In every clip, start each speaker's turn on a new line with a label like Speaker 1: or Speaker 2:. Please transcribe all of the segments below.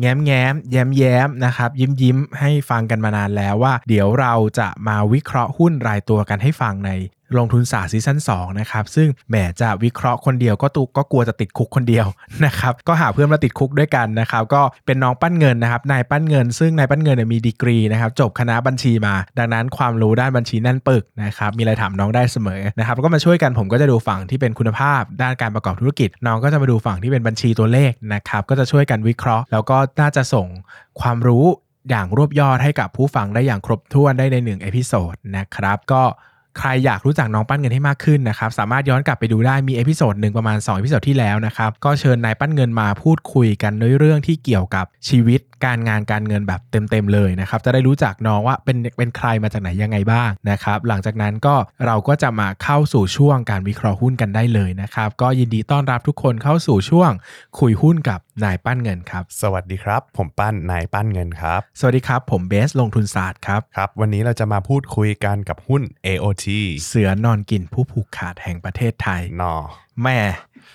Speaker 1: แง้มแง้มแย้มแย้มนะครับยิ้มยิ้มให้ฟังกันมานานแล้วว่า เดี๋ยวเราจะมาวิเคราะห์หุ้นรายตัวกันให้ฟังใน ลงทุนศาสตร์ซีซั่น2นะครับซึ่งแหมจะวิเคราะห์คนเดียวก็ตุก็กลัวจะติดคุกคนเดียวนะครับก็หาเพื่อนมาติดคุกด้วยกันนะครับก็เป็นน้องปั้นเงินนะครับนายปั้นเงิน ซึ่งนายปั้นเงินมีดีกรีนะครับจบคณะบัญชีมา ดังนั้นความรู้ด้านบัญชีแน่นปึกนะครับมีอะไรถามน้องได้เสมอนะครับก็มาช่วยกันผมก็จะดูฝั่งที่เป็นคุณภาพ ด้านการประกอบธุรกิจ น้องก็จะมาดูฝั่งที่เป็นบัญชีตัวเลขนะครับก็จะช่วยกันวิเคราะห์ แล้วก็น่าจะส่งความรู้อย่างรวบยอดให้กับผู้ฟังได้อย่างครบถ้วนได้ในหนึ่ง episode นะครับก็ ใครอยากรู้จักน้องปั้นเงินให้มากขึ้นนะครับสามารถย้อนกลับไปดูได้มี episode หนึ่งประมาณ2 episode ที่แล้วนะครับก็เชิญนายปั้นเงินมาพูดคุยกันในเรื่องที่เกี่ยวกับชีวิตการงานการเงินแบบเต็มๆเลยนะครับจะได้รู้จักน้องว่าเป็นเป็นใครมาจากไหนยังไงบ้างนะครับหลังจากนั้นก็เราก็จะมาเข้าสู่ช่วงการวิเคราะห์หุ้นกันได้เลยนะครับก็ยินดีต้อนรับทุกคนเข้าสู่ช่วงคุยหุ้นกับนายปั้นเงินครับ
Speaker 2: สวัสดีครับ ผมปั้นนายปั้นเงินครับ
Speaker 1: สวัสดีครับ ผมเบสลงทุนศาสตร์ครับ
Speaker 2: ครับ วันนี้เราจะมาพูดคุยกันกับหุ้น AOT
Speaker 1: เสือนอนกินผู้ผูกขาดแห่งประเทศไทย
Speaker 2: นอ
Speaker 1: แม่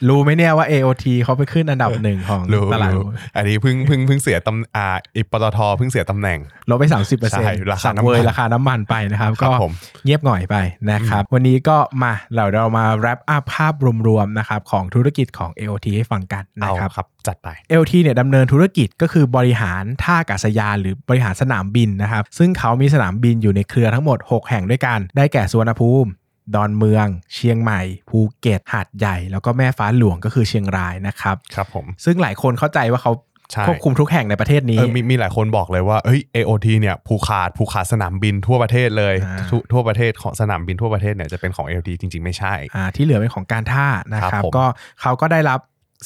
Speaker 1: รู้ไหมเนี่ยว่า AOT เขาไปขึ้นอันดับหนึ่งของ
Speaker 2: รู้
Speaker 1: ตลาด
Speaker 2: รู้อันนี้เพิ่งเพิ่งเพิ่งเสียตำอ่าอีปตทเพิ่งเสียตำแหน่ง
Speaker 1: ลดไป 30เปอร์
Speaker 2: ใช่
Speaker 1: เซ็นต์
Speaker 2: ราคา
Speaker 1: สั่ง
Speaker 2: น้ำมัน
Speaker 1: เวยราคาน้ำมันไปนะครับ
Speaker 2: ครั
Speaker 1: ก็
Speaker 2: บผม
Speaker 1: เงียบหน่อยไปนะครับ วันนี้ก็มาเราเรามา wrap up ภาพรวมๆนะครับของธุรกิจของ AOT ให้ฟังกันนะ
Speaker 2: เอา
Speaker 1: ครับ
Speaker 2: ครับจัดไป
Speaker 1: LT เนี่ยดำเนินธุรกิจก็คือบริหารท่าอากาศยาน หรือบริหารสนามบินนะครับ ซึ่งเขามีสนามบินอยู่ในเครือทั้งหมด 6 แห่งด้วยกัน ได้แก่สุวรรณภูมิ ดอนเมือง เชียงใหม่ ภูเก็ต หาดใหญ่ แล้วก็แม่ฟ้าหลวงก็คือเชียงรายนะครับ
Speaker 2: ครับผม
Speaker 1: ซึ่งหลายคนเข้าใจว่าเขา
Speaker 2: ใช่
Speaker 1: ควบคุมทุกแห่งในประเทศนี้
Speaker 2: เออมีมีหลายคนบอกเลยว่าเอ้ย AOT เนี่ยผูกขาดผูกขาดสนามบินทั่วประเทศเลย
Speaker 1: อ่า
Speaker 2: ทุทั่วประเทศของสนามบินทั่วประเทศเนี่ยจะเป็นของ AOT จริง ๆ ไม่ใช่
Speaker 1: อ่าที่เหลือเป็นของการท่านะค
Speaker 2: ครั
Speaker 1: รับบ
Speaker 2: ผม
Speaker 1: ก็เขาก็ได้รับ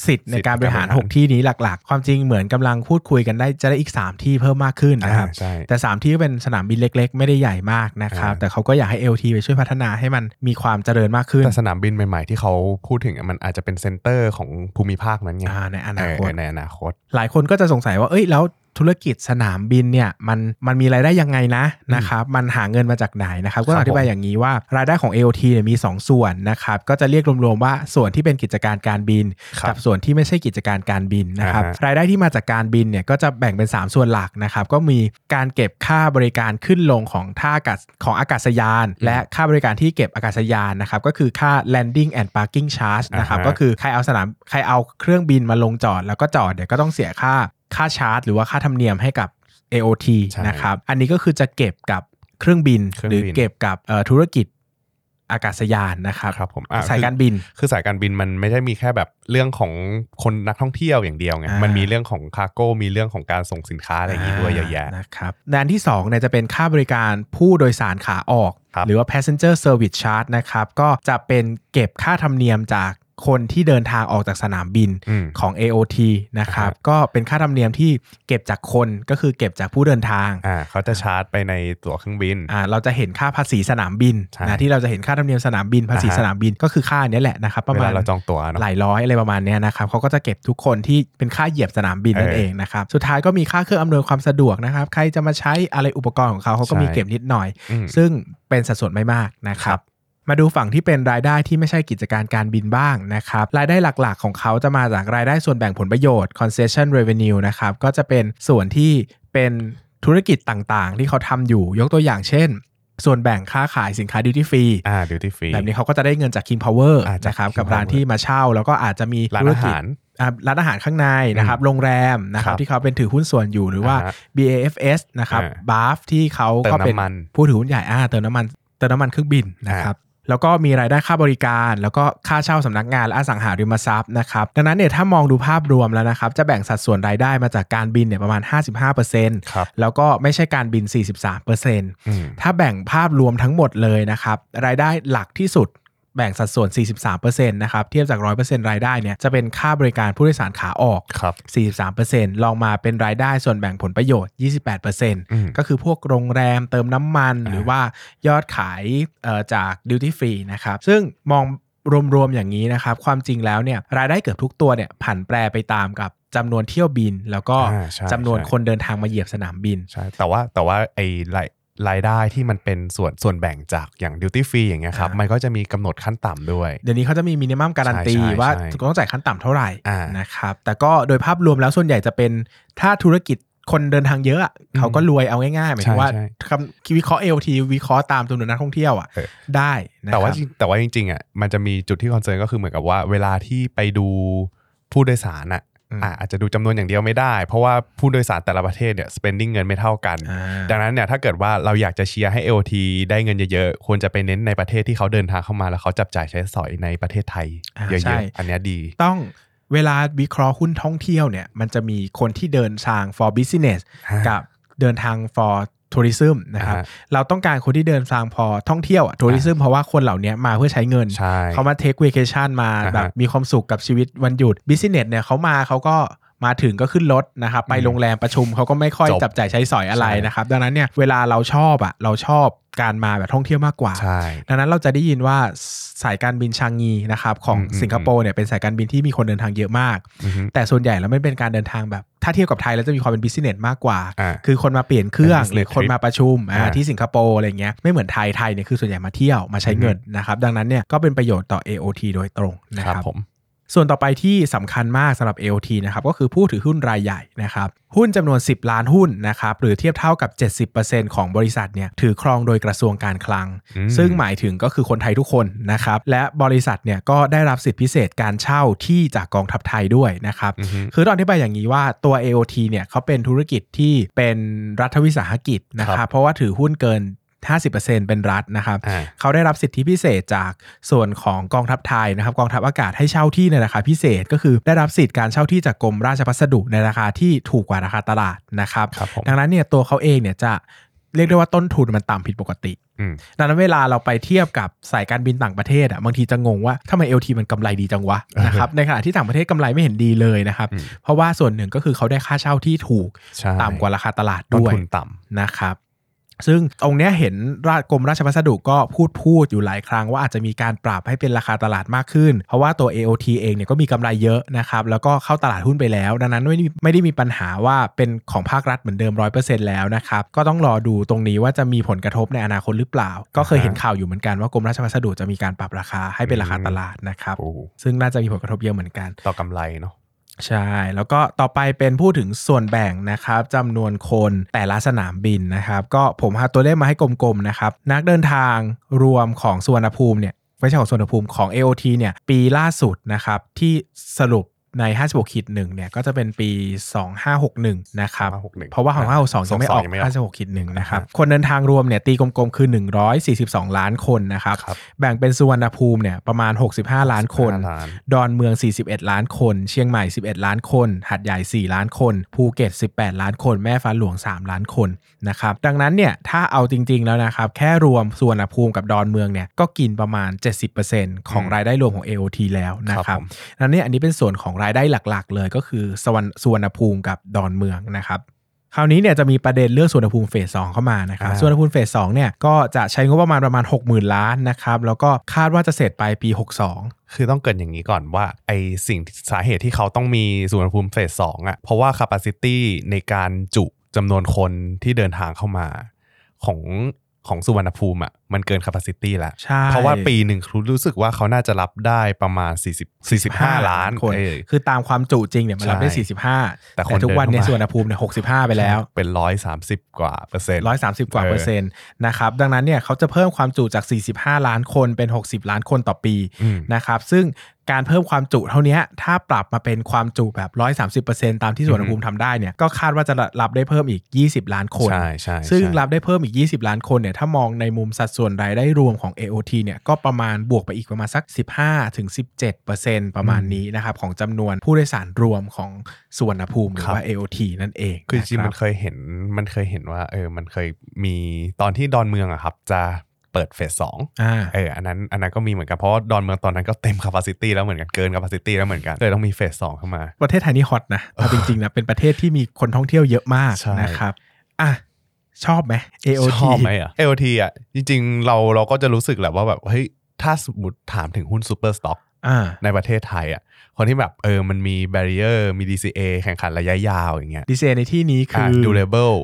Speaker 1: สิทธิ์ในการบริหาร
Speaker 2: สิทธิ์ในการบริหาร
Speaker 1: 6 ที่นี้หลัก ๆ ความจริงเหมือนกำลังพูดคุยกันได้จะได้อีก 3 ที่เพิ่มมากขึ้นนะครับ
Speaker 2: อ่าใช่
Speaker 1: แต่ 3 ที่ก็เป็นสนามบินเล็ก ๆ ไม่ได้ใหญ่มากนะครับ
Speaker 2: อ่า
Speaker 1: แต่เขาก็อยากให้ AOT ไปช่วยพัฒนาให้มันมีความเจริญมากขึ้น
Speaker 2: แต่สนามบินใหม่ๆ ที่เขาพูดถึงอะมันอาจจะเป็น center ของภูมิภาคนั้นไง
Speaker 1: อ่าในอนา
Speaker 2: เอ
Speaker 1: คต
Speaker 2: อในอนาคต
Speaker 1: หลายคนก็จะสงสัยว่าเอ้ยแล้ว ธุรกิจสนามบินเนี่ยมันมันมีรายได้ยังไงนะนะครับมันหาเงินมาจากไหนนะครับก็
Speaker 2: ครับ
Speaker 1: อธิบายอย่างนี้ว่ารายได้ของ AOT เนี่ยมี 2 ส่วนนะครับก็จะเรียกรวมๆว่าส่วนที่เป็นกิจการการบิน
Speaker 2: ครับ
Speaker 1: กับส่วนที่ไม่ใช่กิจการการบินนะครับ
Speaker 2: อ่าฮะ
Speaker 1: รายได้ที่มาจากการบินเนี่ยก็จะแบ่งเป็น 3 ส่วนหลักนะครับก็มีการเก็บค่าบริการขึ้นลงของท่าอากาศของอากาศยาน และค่าบริการที่เก็บอากาศยานนะครับก็คือค่า landing and parking charge นะครับ
Speaker 2: อ่าฮะ
Speaker 1: ก็คือใครเอาสนามใครเอาเครื่องบินมาลงจอดแล้วก็จอดเดี๋ยวก็ต้องเสียค่า ค่าชาร์จ หรือว่าค่าธรรมเนียมให้กับ AOT
Speaker 2: ใช่
Speaker 1: นะครับ อันนี้ก็คือจะเก็บกับเครื่องบิน
Speaker 2: เครื่อง
Speaker 1: หรือ
Speaker 2: บิน
Speaker 1: เก็บกับเอ่อธุรกิจอากาศยานนะครับ
Speaker 2: ครับผมอะ
Speaker 1: สาย
Speaker 2: คือ
Speaker 1: การบิน
Speaker 2: คือสายการบินมันไม่ได้มีแค่แบบเรื่องของคนนักท่องเที่ยวอย่างเดียวไง
Speaker 1: อ่ามั
Speaker 2: มันมีเรื่องของคาร์โก้มีเรื่องของการส่งสินค้าอะไรอย่างงี้ด้วยเยอะแยะ
Speaker 1: นะครับด้านที่2เนี่ยจะเป็นค่าบริการผู้โดยสารขาออก
Speaker 2: ครับ
Speaker 1: หรือว่า passenger service charge นะครับก็จะเป็นเก็บค่าธรรมเนียมจาก คนที่เดินทางออกจากสนามบิน
Speaker 2: อืม
Speaker 1: ของ AOT นะครับ
Speaker 2: อ่าฮะ
Speaker 1: ก็เป็นค่าธรรมเนียมที่เก็บจากคนก็คือเก็บจากผู้เดินทาง
Speaker 2: อ่าเขาจะชาร์จไปในตั๋วเครื่องบิน
Speaker 1: อ่าเราจะเห็นค่าภาษีสนามบิน
Speaker 2: ใช่
Speaker 1: นะที่เราจะเห็นค่าธรรมเนียมสนามบินภาษี
Speaker 2: อ่าฮะ
Speaker 1: สนามบินก็คือค่าเนี้ยแหละนะครับประ
Speaker 2: เว
Speaker 1: มา
Speaker 2: ลา
Speaker 1: ณ
Speaker 2: เราจองตั๋วเนอะ
Speaker 1: หลายร้อยอะไรประมาณเนี้ยนะครับเขาก็จะเก็บทุกคนที่เป็นค่าเหยียบสนามบินนั่น
Speaker 2: เออ
Speaker 1: เองนะครับสุดท้ายก็มีค่าเครื่องอำนวยความสะดวกนะครับใครจะมาใช้อะไรอุปกรณ์ของเขาเขาก็มี
Speaker 2: ใช่
Speaker 1: เก็บนิดหน่อย
Speaker 2: อืม
Speaker 1: ซึ่งเป็นสัดส่วนไม่มากนะค
Speaker 2: ค
Speaker 1: รั
Speaker 2: รับบ
Speaker 1: มาดูฝั่งที่เป็นรายได้ที่ไม่ใช่กิจการการบินบ้างนะครับ รายได้หลักๆของเขาจะมาจากรายได้ส่วนแบ่งผลประโยชน์ concession revenue นะครับ ก็จะเป็นส่วนที่เป็นธุรกิจต่างๆ ที่เขาทำอยู่ ยกตัวอย่างเช่น ส่วนแบ่งค่าขายสินค้า duty free
Speaker 2: อ่าดิวตี้ฟรี
Speaker 1: แบบนี้เขาก็จะได้เงินจาก King Power
Speaker 2: อ่าจาก
Speaker 1: นะครับ
Speaker 2: King
Speaker 1: กับร้าน
Speaker 2: Power
Speaker 1: ที่มาเช่า แล้วก็อาจจะมี
Speaker 2: ร้าน
Speaker 1: ธุร
Speaker 2: อา
Speaker 1: กิจ
Speaker 2: หาร
Speaker 1: อ่าร้านอาหารข้างในนะครับ โรงแรมนะครับ
Speaker 2: ครับ
Speaker 1: ที่เขาเป็นถือหุ้นส่วนอยู่หรือว่า
Speaker 2: อ่าฮะ
Speaker 1: BAFS นะครับ
Speaker 2: อ่า
Speaker 1: บาฟที่เขา
Speaker 2: เติม
Speaker 1: ก็เป็น
Speaker 2: น้ำมัน
Speaker 1: ผู้ถือหุ้นใหญ่อ่าเติมน้ำมันเติมน้ำมันเครื่องบินนะครับ แล้วก็มีรายได้ค่าบริการ แล้วก็ค่าเช่าสำนักงานและอสังหาริมทรัพย์นะครับดังนั้นเนี่ยถ้ามองดูภาพรวมแล้วนะครับจะแบ่งสัดส่วนรายได้มาจากการบินเนี่ยประมาณ 55%
Speaker 2: ครับ
Speaker 1: แล้วก็ไม่ใช่การบิน 43%
Speaker 2: อืม
Speaker 1: ถ้าแบ่งภาพรวมทั้งหมดเลยนะครับรายได้หลักที่สุด แบ่งสัดส่วน 43%นะครับ เทียบจาก 100%รายได้เนี่ยจะเป็นค่าบริการผู้โดยสารขาออก
Speaker 2: ครับ
Speaker 1: 43%ลองมาเป็นรายได้ส่วนแบ่งผลประโยชน์ 28%
Speaker 2: ม
Speaker 1: ก็คือพวกโรงแรมเติมน้ำมัน
Speaker 2: อ่า
Speaker 1: หรือว่ายอดขายเอ่อจากดิวตี้ฟรีนะครับซึ่งมองรวมๆอย่างนี้นะครับ ความจริงแล้วเนี่ยรายได้เกือบทุกตัวเนี่ยผันแปรไปตามกับจำนวนเที่ยวบินแล้วก็
Speaker 2: อ่าใช่
Speaker 1: จำนวน
Speaker 2: ใช่
Speaker 1: คนเดินทางมาเหยียบสนามบิน
Speaker 2: ใช่แต่ว่าแต่ว่าไอ้ รายรายได้ที่มันเป็นส่วนส่วนแบ่งจากอย่าง duty free อย่างเงี้ยครับ
Speaker 1: อ่ามั
Speaker 2: มันก็จะมีกำหนดขั้นต่ำด้วย
Speaker 1: เดี๋ยวนี้เขาจะมี minimum guarantee
Speaker 2: ใช่ใช่
Speaker 1: ว่า
Speaker 2: ใช่
Speaker 1: ต้องจ่ายขั้นต่ำเท่าไหร่
Speaker 2: อ่า
Speaker 1: นะครับแต่ก็โดยภาพรวมแล้วส่วนใหญ่จะเป็นถ้าธุรกิจคนเดินทางเยอะอะเขาก็รวยเอาง่ายๆหมายถึงว่า
Speaker 2: ใช่
Speaker 1: คำวิเคราะห์ AOT วิเคราะห์ตามจำนวนนักท่องเที่ยวอะ
Speaker 2: เออ
Speaker 1: ได้นะครับ
Speaker 2: แต่ว่าจริงแต่ว่าจริงๆอะมันจะมีจุดที่ concern ก็คือเหมือนกับว่าเวลาที่ไปดูผู้โดยสารอะ
Speaker 1: อืม
Speaker 2: อะอาจจะดูจำนวนอย่างเดียวไม่ได้ เพราะว่าผู้โดยสารแต่ละประเทศเนี่ย spending เงินไม่เท่ากัน
Speaker 1: อ่า
Speaker 2: ดังนั้นเนี่ยถ้าเกิดว่าเราอยากจะเชียร์ให้ LT ได้เงินเยอะๆ ควรจะไปเน้นในประเทศที่เขาเดินทางเข้ามาแล้วเขาจับจ่ายใช้สอยในประเทศไทย
Speaker 1: อ่า
Speaker 2: เย
Speaker 1: ใช่
Speaker 2: อะๆอันเนี้ยดี
Speaker 1: ต้องเวลาวิเคราะห์หุ้นท่องเที่ยวเนี่ยมันจะมีคนที่เดินทาง for business
Speaker 2: ฮะ
Speaker 1: กับเดินทาง for tourism นะครับ
Speaker 2: อ่าฮะ
Speaker 1: เราต้องการคนที่เดินทางพอท่องเที่ยวอะ tourism เพราะว่าคนเหล่านี้มาเพื่อใช้เงิน
Speaker 2: ใช่
Speaker 1: เขามา take vacation มา
Speaker 2: อ่าฮะ
Speaker 1: แบบมีความสุขกับชีวิตวันหยุด business เนี่ยเขามาเขาก็ มาถึงก็ขึ้นรถนะครับไป
Speaker 2: อืม
Speaker 1: โรงแรมประชุมเขาก็ไม่ค่อย
Speaker 2: จบ
Speaker 1: จับจ่ายใช้สอยอะไร
Speaker 2: ใช่
Speaker 1: นะครับ ดังนั้นเนี่ยเวลาเราชอบอะเราชอบการมาแบบท่องเที่ยวมากกว่า
Speaker 2: ใช่
Speaker 1: ดังนั้นเราจะได้ยินว่าสายการบินชางงีนะครับของ
Speaker 2: อืมอืม
Speaker 1: สิงคโปร์เนี่ยเป็นสายการบินที่มีคนเดินทางเยอะมาก
Speaker 2: อือฮึ
Speaker 1: แต่ส่วนใหญ่แล้วไม่เป็นการเดินทางแบบ ถ้าเทียบกับไทยแล้วจะมีความเป็นบิสเนสมากกว่า
Speaker 2: อ่า
Speaker 1: คือคนมาเปลี่ยนเครื่อง
Speaker 2: เป็น business
Speaker 1: หรือคนมาประชุมอ่า
Speaker 2: อ่า
Speaker 1: ที่สิงคโปร์อะไรเงี้ยไม่เหมือนไทยไทยเนี่ยคือส่วนใหญ่มาเที่ยวมาใช้เงินนะครับดังนั้นเนี่ยก็เป็นประโยชน์ต่อ AOT โดยตรงนะ
Speaker 2: ค
Speaker 1: ค
Speaker 2: รั
Speaker 1: รั
Speaker 2: บบผม
Speaker 1: ส่วนต่อไปที่สำคัญมากสำหรับ AOT นะครับก็คือผู้ถือหุ้นรายใหญ่นะครับหุ้นจำนวน 10 ล้านหุ้นนะครับหรือเทียบเท่ากับ 70%ของบริษัทเนี่ยถือครองโดยกระทรวงการคลัง
Speaker 2: อืม
Speaker 1: ซึ่งหมายถึงก็คือคนไทยทุกคนนะครับและบริษัทเนี่ยก็ได้รับสิทธิพิเศษการเช่าที่จากกองทัพไทยด้วยนะครับ
Speaker 2: อือฮึ
Speaker 1: คือตอนที่ไปอย่างนี้ว่าตัว AOT เนี่ยเขาเป็นธุรกิจที่เป็นรัฐวิสาหกิจนะค
Speaker 2: ครั
Speaker 1: รับบเพราะว่าถือหุ้นเกิน 50%เป็นรัฐนะครับ
Speaker 2: อ่า
Speaker 1: เขาได้รับสิทธิพิเศษจากส่วนของกองทัพไทยนะครับ กองทัพอากาศให้เช่าที่ในราคาพิเศษ ก็คือได้รับสิทธิการเช่าที่จากกรมราชพัสดุในราคาที่ถูกกว่าราคาตลาดนะครับ
Speaker 2: ครับผม
Speaker 1: ดังนั้นเนี่ยตัวเขาเองเนี่ยจะเรียกได้ว่าต้นทุนมันต่ำผิดปกติ
Speaker 2: อืม
Speaker 1: ดังนั้นเวลาเราไปเทียบกับสายการบินต่างประเทศอะบางทีจะงงว่าทำไม LT มันกำไรดีจังวะนะครับในขณะที่ต่างประเทศกำไรไม่เห็นดีเลยนะครับ
Speaker 2: อืม
Speaker 1: เพราะว่าส่วนหนึ่งก็คือเขาได้ค่าเช่าที่ถูก
Speaker 2: ใช่
Speaker 1: ต่ำกว่าราคาตลาด
Speaker 2: ต้น
Speaker 1: ด้วย
Speaker 2: ทุนต่ำ
Speaker 1: นะครับ ซึ่งตรงเนี้ยเห็นราชกรมราชพัสดุก็พูดพูดอยู่หลายครั้งว่าอาจจะมีการปรับให้เป็นราคาตลาดมากขึ้น เพราะว่าตัว AOT เองเนี่ยก็มีกำไรเยอะนะครับ แล้วก็เข้าตลาดหุ้นไปแล้ว ดังนั้นไม่ได้ไม่ได้มีปัญหาว่าเป็นของภาครัฐเหมือนเดิม 100%แล้วนะครับ ก็ต้องรอดูตรงนี้ว่าจะมีผลกระทบในอนาคตหรือเปล่า ก็เคยเห็นข่าวอยู่เหมือนกันว่ากรมราชพัสดุจะมีการปรับราคาให้เป็นราคาตลาดนะครับ
Speaker 2: โอ้
Speaker 1: ซึ่งน่าจะมีผลกระทบเยอะเหมือนกัน
Speaker 2: ต่อกำไรเนาะ
Speaker 1: ใช่ แล้วก็ต่อไปเป็นพูดถึงส่วนแบ่งนะครับจำนวนคนแต่ละสนามบินนะครับ ก็ผมหาตัวเลขมาให้กลมๆนะครับ นักเดินทางรวมของสุวรรณภูมิเนี่ยไม่ใช่ของสุวรรณภูมิของ AOT เนี่ยปีล่าสุดนะครับที่สรุป ใน 56ขีด1เนี่ยก็จะเป็นปี 2561 นะครับ
Speaker 2: 2561
Speaker 1: เพราะว่าของ562ยังไม่ออก
Speaker 2: ยังไม่ออก
Speaker 1: 56ขีด1นะครับ
Speaker 2: อ่าฮะ
Speaker 1: คนเดินทางรวมเนี่ยตีกลมๆ คือ 142 ล้านคนนะครับ
Speaker 2: ครับ
Speaker 1: แบ่งเป็นสุวรรณภูมิเนี่ยประมาณ 65 ล้านคน
Speaker 2: ห้าล้าน
Speaker 1: ดอนเมือง 41 ล้านคน เชียงใหม่ 11 ล้านคน หัดใหญ่ 4 ล้านคน ภูเก็ต 18 ล้านคน แม่ฟ้าหลวง 3 ล้านคนนะครับ ดังนั้นเนี่ยถ้าเอาจริงๆแล้วนะครับแค่รวมส่วนภูมิกับดอนเมืองเนี่ยก็กินประมาณ 70%ของ
Speaker 2: อืม
Speaker 1: รายได้รวมของ AOT แล้วนะค
Speaker 2: ครั
Speaker 1: รับบ
Speaker 2: ผม
Speaker 1: ดังนั้นเนี่ยอันนี้เป็นส่วนของรายได้หลักๆ เลยก็คือสวรรณสุวรรณภูมิกับดอนเมืองนะครับคราวนี้เนี่ยจะมีประเด็นเรื่องสุวรรณภูมิเฟสสองเข้ามานะครับ
Speaker 2: อ่า
Speaker 1: สุวรรณภูมิเฟสสองเนี่ยก็จะใช้งบประมาณประมาณ 60,000 ล้านนะครับแล้วก็คาดว่าจะเสร็จไปปี 62
Speaker 2: คือต้องเกรินอย่างนี้ก่อนว่าไอสิ่งสาเหตุที่เขาต้องมีสุวรรณภูมิเฟสสองอะเพราะว่า capacity ในการจุจำนวนคนที่เดินทางเข้ามาของของสุวรรณภูมิอะมันเกิน capacity แล้ว
Speaker 1: ใช่
Speaker 2: เพราะว่าปีหนึ่งรู้สึกว่าเขาน่าจะรับได้ประมาณ 40 45 ล้าน
Speaker 1: คน
Speaker 2: เออ
Speaker 1: คือตามความจุจริงเนี่ยมันรับได้
Speaker 2: ใช่
Speaker 1: 45
Speaker 2: แต่คน
Speaker 1: ทุกวันเนี่ย
Speaker 2: เดินเข้ามา
Speaker 1: สุวรรณภูมิเนี่ย65 ไปแล้ว
Speaker 2: เป็นร้อยสามสิบกว่าเปอร์เซ็นต์
Speaker 1: 130 กว่า
Speaker 2: เออ
Speaker 1: เปอร์เซ็นต์นะครับดังนั้นเนี่ยเขาจะเพิ่มความจุจาก 45 ล้านคนเป็น 60 ล้านคนต่อปี
Speaker 2: อืม
Speaker 1: นะครับซึ่งการเพิ่มความจุเท่านี้ถ้าปรับมาเป็นความจุแบบ 130%ตามที่สุวรรณภูมิทำได้เนี่ยก็คาดว่าจะรับได้เพิ่มอีก 20 ล้านคน
Speaker 2: ใช่ใช่
Speaker 1: ซึ่ง
Speaker 2: ใช่
Speaker 1: รับได้เพิ่มอีก 20 ล้านคนเนี่ยถ้ามองในมุมสัดส่วนรายได้รวมของ AOT เนี่ยก็ประมาณบวกไปอีกประมาณสัก 15ถึง17ประมาณนี้นะครับของจำนวนผู้โดยสารรวมของสุวรรณภูมิหรือว่า AOT นั่นเอง
Speaker 2: คือจริงๆ
Speaker 1: นะ
Speaker 2: มันเคยเห็นมันเคยเห็นว่าเออมันเคยมีตอนที่ดอนเมืองอะครับจะเปิด phase สอง
Speaker 1: อ่า
Speaker 2: เออ อันนั้น อันนั้นก็มีเหมือนกัน เพราะว่าดอนเมืองตอนนั้นก็เต็ม capacity แล้วเหมือนกัน เกิน capacity แล้วเหมือนกัน เลยต้องมี phase สองเข้ามา
Speaker 1: ประเทศไทยนี่ hot นะเอาจริงๆนะ เป็นประเทศที่มีคนท่องเที่ยวเยอะมาก
Speaker 2: ใช่
Speaker 1: นะครับ อะ ชอบไหม AOT
Speaker 2: ชอบไหมอะ AOT อะ จริงๆ เราเราก็จะรู้สึกแหละว่าแบบเฮ้ยถ้าสมมติถามถึงหุ้น super stock อ่าในประเทศไทยอะคนที่แบบเออมันมี barrier มี DCA แข่งขันระยะยาวอย่างเงี้ย
Speaker 1: DCA ในที่นี้คือ
Speaker 2: อะ durable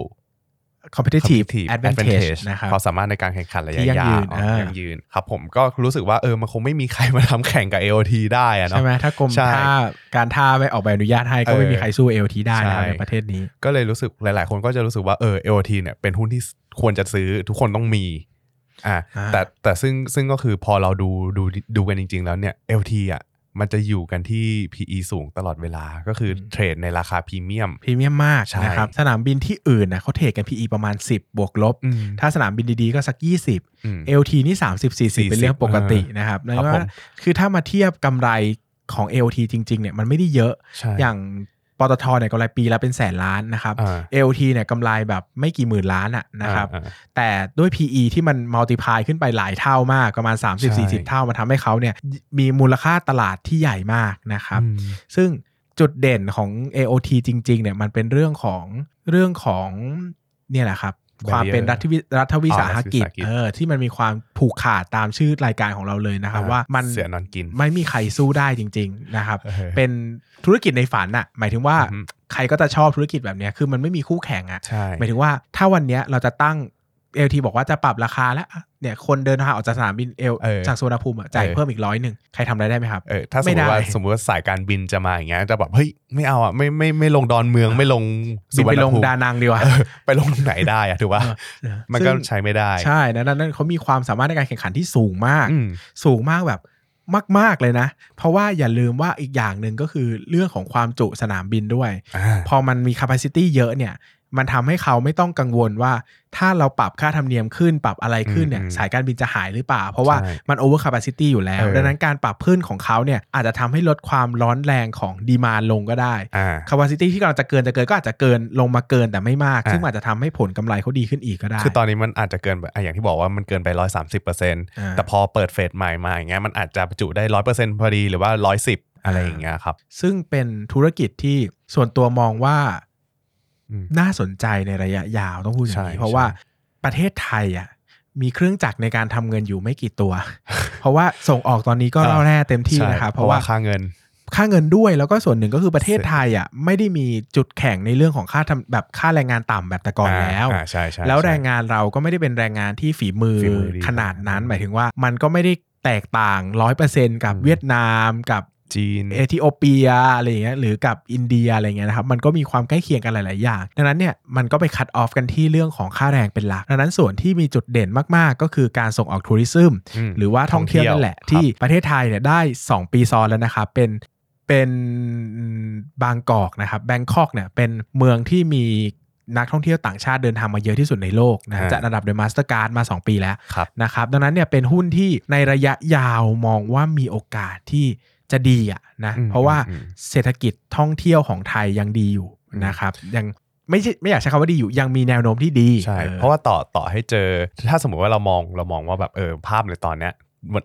Speaker 1: competitive
Speaker 2: competitive
Speaker 1: advantage นะครับ
Speaker 2: ความสามารถในการแข่งขันระยะ
Speaker 1: ที่ยั่ง
Speaker 2: ยา
Speaker 1: ยื
Speaker 2: วนอ๋อ
Speaker 1: อ่า
Speaker 2: ยั่งยืนครับผมก็รู้สึกว่าเออมันคงไม่มีใครมาทำแข่งกับ AOT ได้อะเนาะ
Speaker 1: ใช่ไหมถ้ากรม
Speaker 2: ใช่
Speaker 1: ท่าการท่าไม่ออกใบอนุญาตให้ก็
Speaker 2: เออ
Speaker 1: ไม่มีใครสู้ AOT ได้นะ
Speaker 2: ใช่
Speaker 1: ในประเทศนี้
Speaker 2: ก็เลยรู้สึกหลาย ๆ คนก็จะรู้สึกว่าเออ AOT เนี่ยเป็นหุ้นที่ควรจะซื้อทุกคนต้องมีอ่า
Speaker 1: อ่า
Speaker 2: แต่แต่ซึ่งซึ่งก็คือพอเราดูดูดูกันจริง ๆ แล้วเนี่ย LT อะ มันจะอยู่กันที่ PE สูงตลอดเวลาก็คือเทรดในราคาพรีเมียม
Speaker 1: พรีเมียมมาก
Speaker 2: ใช่
Speaker 1: นะครับสนามบินที่อื่นนะเขาเทรดกัน PE ประมาณ 10 บวกลบ
Speaker 2: อืม
Speaker 1: ถ้าสนามบินดีๆก็สัก 20
Speaker 2: อืม
Speaker 1: LT นี่ 30 40 เป็นเรื่องปกตินะครับนั่น
Speaker 2: ครับ
Speaker 1: ว่า
Speaker 2: ผม
Speaker 1: คือถ้ามาเทียบกำไรของ LT จริงๆเนี่ยมันไม่ได้เยอะ
Speaker 2: ใช่
Speaker 1: อย่าง ปตทเนี่ยกำไรปีละเป็นแสนล้านนะครับ
Speaker 2: อ่า
Speaker 1: LT เนี่ยกำไรแบบไม่กี่หมื่นล้านอะนะครับ
Speaker 2: อ่าอ่า
Speaker 1: แต่ด้วย PE ที่มันมัลติพายขึ้นไปหลายเท่ามากประมาณ
Speaker 2: ใช่
Speaker 1: 30-40 เท่ามันทำให้เขาเนี่ยมีมูลค่าตลาดที่ใหญ่มากนะครับ
Speaker 2: อืม
Speaker 1: ซึ่งจุดเด่นของ AOT จริง ๆ เนี่ยมันเป็นเรื่องของเรื่องของเนี่ยแหละครับ
Speaker 2: Barrier
Speaker 1: ความเป็นรัฐวิรัฐวิสาหกิจ
Speaker 2: อ๋อรัฐวิสาหกิจ
Speaker 1: เออที่มันมีความผูกขาดตามชื่อรายการของเราเลยนะครับ
Speaker 2: อ่า
Speaker 1: ว่ามัน
Speaker 2: เสียนอนกิน
Speaker 1: ไม่มีใครสู้ได้จริง ๆนะครับ
Speaker 2: เออ
Speaker 1: เป็นธุรกิจในฝันอะหมายถึงว่า
Speaker 2: อือฮึ
Speaker 1: ใครก็จะชอบธุรกิจแบบเนี้ยคือมันไม่มีคู่แข่งอะ
Speaker 2: ใช่
Speaker 1: หมายถึงว่าถ้าวันเนี้ยเราจะตั้ง เอลทีบอกว่าจะปรับราคาแล้วอะเนี่ยคนเดินทางออกจากสนามบินเอล
Speaker 2: เออ
Speaker 1: จากสุวรรณภูมิอะจ่าย
Speaker 2: เออ
Speaker 1: เพิ่มอีกร้อยหนึ่งใครทำอะไรได้ไหมครับ
Speaker 2: เออถ้าสม
Speaker 1: ไม่
Speaker 2: ม
Speaker 1: ได้
Speaker 2: ติว่าสมมติว่าสายการบินจะมาอย่างเงี้ยจะแบบเฮ้ยไม่เอาอะไม่ไม่ไม่ลงดอนเมืองไม่ลง
Speaker 1: บินไปลง
Speaker 2: สุวรรณภูมิ
Speaker 1: ดานังดีกว่า
Speaker 2: เออไปลงตรงไหนได้อะถือว่า
Speaker 1: เออ
Speaker 2: มันก็
Speaker 1: ซึ่ง
Speaker 2: ใช้ไม่ได้
Speaker 1: ใช่นั้นนั้นเขามีความสามารถในการแข่งขันที่สูงมาก
Speaker 2: อืม
Speaker 1: สูงมากแบบมาก ๆ เลยนะ เพราะว่าอย่าลืมว่าอีกอย่างหนึ่งก็คือเรื่องของความจุสนามบินด้วย
Speaker 2: อ่า
Speaker 1: พอมันมี capacity เยอะเนี่ย มันทำให้เขาไม่ต้องกังวลว่าถ้าเราปรับค่าธรรมเนียมขึ้นปรับอะไรขึ้นเนี่ย
Speaker 2: อืม
Speaker 1: สายการบินจะหายหรือเปล่า เพราะว่า
Speaker 2: ใช่
Speaker 1: มัน over capacity อยู่แล้ว
Speaker 2: เออ
Speaker 1: ดังนั้นการปรับขึ้นของเขาเนี่ยอาจจะทำให้ลดความร้อนแรงของดีมานลงก็ได้
Speaker 2: อ่า
Speaker 1: capacity ที่กำลังจะเกินจะเกินก็อาจจะเกินลงมาเกินแต่ไม่มาก
Speaker 2: อ่า
Speaker 1: ซึ่งอาจจะทำให้ผลกำไรเขาดีขึ้นอีกก็ได้
Speaker 2: คือตอนนี้มันอาจจะเกินไปอะอย่างที่บอกว่ามันเกินไปร้อยสามสิบเปอร์เซ็นต์
Speaker 1: อ่า
Speaker 2: แต่พอเปิดเฟสใหม่มาอย่างเงี้ยมันอาจจะบรรจุได้ร้อยเปอร์เซ็นต์พอดีหรือว่าร้อยสิบอะไรอย่างเงี้ยครับ
Speaker 1: ซึ่งเป็นธุรกิจที่ส่วนตัวมองว่า
Speaker 2: อืม
Speaker 1: น่าสนใจในระยะยาวต้องพูดอย่าง
Speaker 2: ใช่
Speaker 1: นี้เพราะว่า
Speaker 2: ใช่
Speaker 1: ประเทศไทยอะมีเครื่องจักรในการทำเงินอยู่ไม่กี่ตัว เพราะว่าส่งออกตอนนี้ก็
Speaker 2: อ่า
Speaker 1: เล่าแร่เต็มที่
Speaker 2: ใช่
Speaker 1: นะครับเพราะว่า
Speaker 2: ค่าเงิน
Speaker 1: ค่าเงินด้วยแล้วก็ส่วนหนึ่งก็คือประเทศไทยอะไม่ได้มีจุดแข่งในเรื่องของค่าทำแบบค่าแรงงานต่ำแบบแต่ก่อนแล้ว
Speaker 2: อ่าใช่ใช่
Speaker 1: แล้ว
Speaker 2: ใช่
Speaker 1: แรงงานเราก็ไม่ได้เป็นแรงงานที่ฝีมือ
Speaker 2: ฝีมือดี
Speaker 1: ขนาดนั้น หมายถึงว่ามันก็ไม่ได้แตกต่างร้อยเปอร์เซ็นกับ
Speaker 2: อืม
Speaker 1: เวียดนามกับ
Speaker 2: จีน
Speaker 1: เอธิโอเปียอะไรอย่างเงี้ยหรือกับอินเดียอะไรเงี้ยนะครับมันก็มีความใกล้เคียงกันหลาย ๆ อย่าง ดังนั้นเนี่ยมันก็ไปคัดออฟกันที่เรื่องของค่าแรงเป็นหลัก ดังนั้นส่วนที่มีจุดเด่นมาก ๆ ก็คือการส่งออกทัวริซึม
Speaker 2: อืม
Speaker 1: หรือว่าท่องเที่ยวนั่นแหละ
Speaker 2: ท่องเที่ยว
Speaker 1: ที่ประเทศไทยเนี่ยได้ 2 ปีซ้อนแล้วนะครับเป็นเป็นบางกอกนะครับแบงคอกเนี่ยเป็นเมืองที่มีนักท่องเที่ยวต่างชาติเดินทางมาเยอะที่สุดในโลกนะจะระดับโดยมาสเตอร์การ์ดมา 2 ปีแล้ว
Speaker 2: ครับ
Speaker 1: นะครับดังนั้นเนี่ยเป็นหุ้นที่ในระยะยาวมองว่ามีโอกาสที่ จะดีอะนะ
Speaker 2: อืม
Speaker 1: เพราะว่า
Speaker 2: อืม
Speaker 1: เศรษฐกิจท่องเที่ยวของไทยยังดีอยู่
Speaker 2: อืม
Speaker 1: นะครับยังไม่ใช่ไม่อยากใช้คำว่าดีอยู่ยังมีแนวโน้มที่ดี
Speaker 2: ใช่
Speaker 1: ออ
Speaker 2: เพราะว่าต่อต่อให้เจอ ถ้าสมมติว่าเรามองเรามองว่าแบบเออภาพในตอนเนี้ย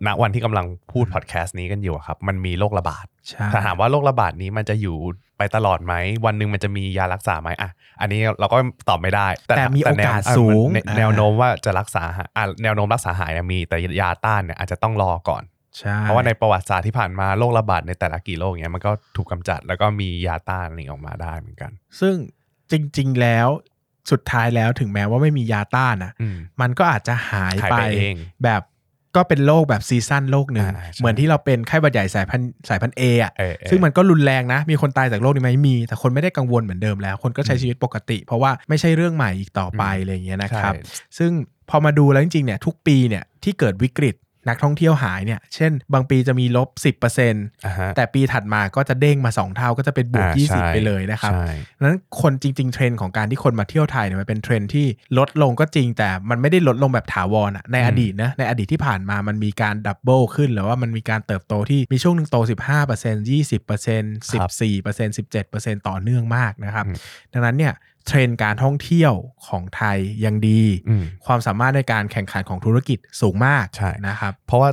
Speaker 2: ณวันที่กำลังพูดพอดแคสต์นี้กันอยู่อะครับ มันมีโรคระบาด
Speaker 1: ใช่
Speaker 2: ถ้าถามว่าโรคระบาดนี้มันจะอยู่ไปตลอดไหม วันหนึ่งมันจะมียารักษาไหมอะอันนี้เราก็ตอบไม่ได้
Speaker 1: แต่มีโอกาส
Speaker 2: แนว
Speaker 1: สูง
Speaker 2: แนว
Speaker 1: อ่า
Speaker 2: แนวโน้มว่าจะรักษาหายอะแนวโน้มรักษาหายมีแต่ยาต้านเนี่ยอาจจะต้องรอก่อน
Speaker 1: ใช่
Speaker 2: เพราะว่าในประวัติศาสตร์ที่ผ่านมาโรคระบาดในแต่ละกี่โรคเนี้ยมันก็ถูกกำจัดแล้วก็มียาต้านอะไรออกมาได้เหมือนกัน
Speaker 1: ซึ่งจริง ๆ แล้วสุดท้ายแล้วถึงแม้ว่าไม่มียาต้านนะ
Speaker 2: อืม
Speaker 1: มันก็อาจจะหาย
Speaker 2: หาย
Speaker 1: ไป
Speaker 2: ไปเอง
Speaker 1: แบบก็เป็นโรคแบบ season โรคหนึ่ง
Speaker 2: อ่าใช่
Speaker 1: เหมือนที่เราเป็นไข้หวัดใหญ่สายพันธุ์สายพันธุ์เออะ
Speaker 2: เออเออ
Speaker 1: ซึ่งมันก็รุนแรงนะ มีคนตายจากโรคนี้ไหมมี แต่คนไม่ได้กังวลเหมือนเดิมแล้ว คนก็ใช้ชีวิตปกติ เพราะว่าไม่ใช่เรื่องใหม่อีกต่อไป
Speaker 2: อืม
Speaker 1: อะไรอย่างเงี้ยนะครับ
Speaker 2: ใช่
Speaker 1: ซึ่งพอมาดูแล้วจริงๆเนี่ยทุกปีเนี่ยที่เกิดวิกฤต นักท่องเที่ยวหายเนี่ย เช่น บางปีจะมีลบ 10%
Speaker 2: อ่าฮะ
Speaker 1: แต่ปีถัดมาก็จะเด้งมา 2 เท่าก็จะเป็นบวก
Speaker 2: อ่าใช่
Speaker 1: 20 ไปเลยนะครับ
Speaker 2: ใช่
Speaker 1: ดังนั้นคนจริง ๆ เทรนด์ของการที่คนมาเที่ยวไทยเนี่ยมันเป็นเทรนด์ที่ลดลงก็จริง แต่มันไม่ได้ลดลงแบบถาวรอะในอดีตนะในอดีตที่ผ่านมามันมีการ double ขึ้นหรือว่ามันมีการเติบโตที่มีช่วงหนึ่งโต 15% 20% 14% 17%ต่อเนื่องมากนะครับ
Speaker 2: อืม
Speaker 1: ดังนั้นเนี่ย เทรนด์การท่องเที่ยวของไทยยังดี
Speaker 2: อืม
Speaker 1: ความสามารถในการแข่งขันของธุรกิจสูงมาก
Speaker 2: ใช่
Speaker 1: นะครับ
Speaker 2: เพราะว่า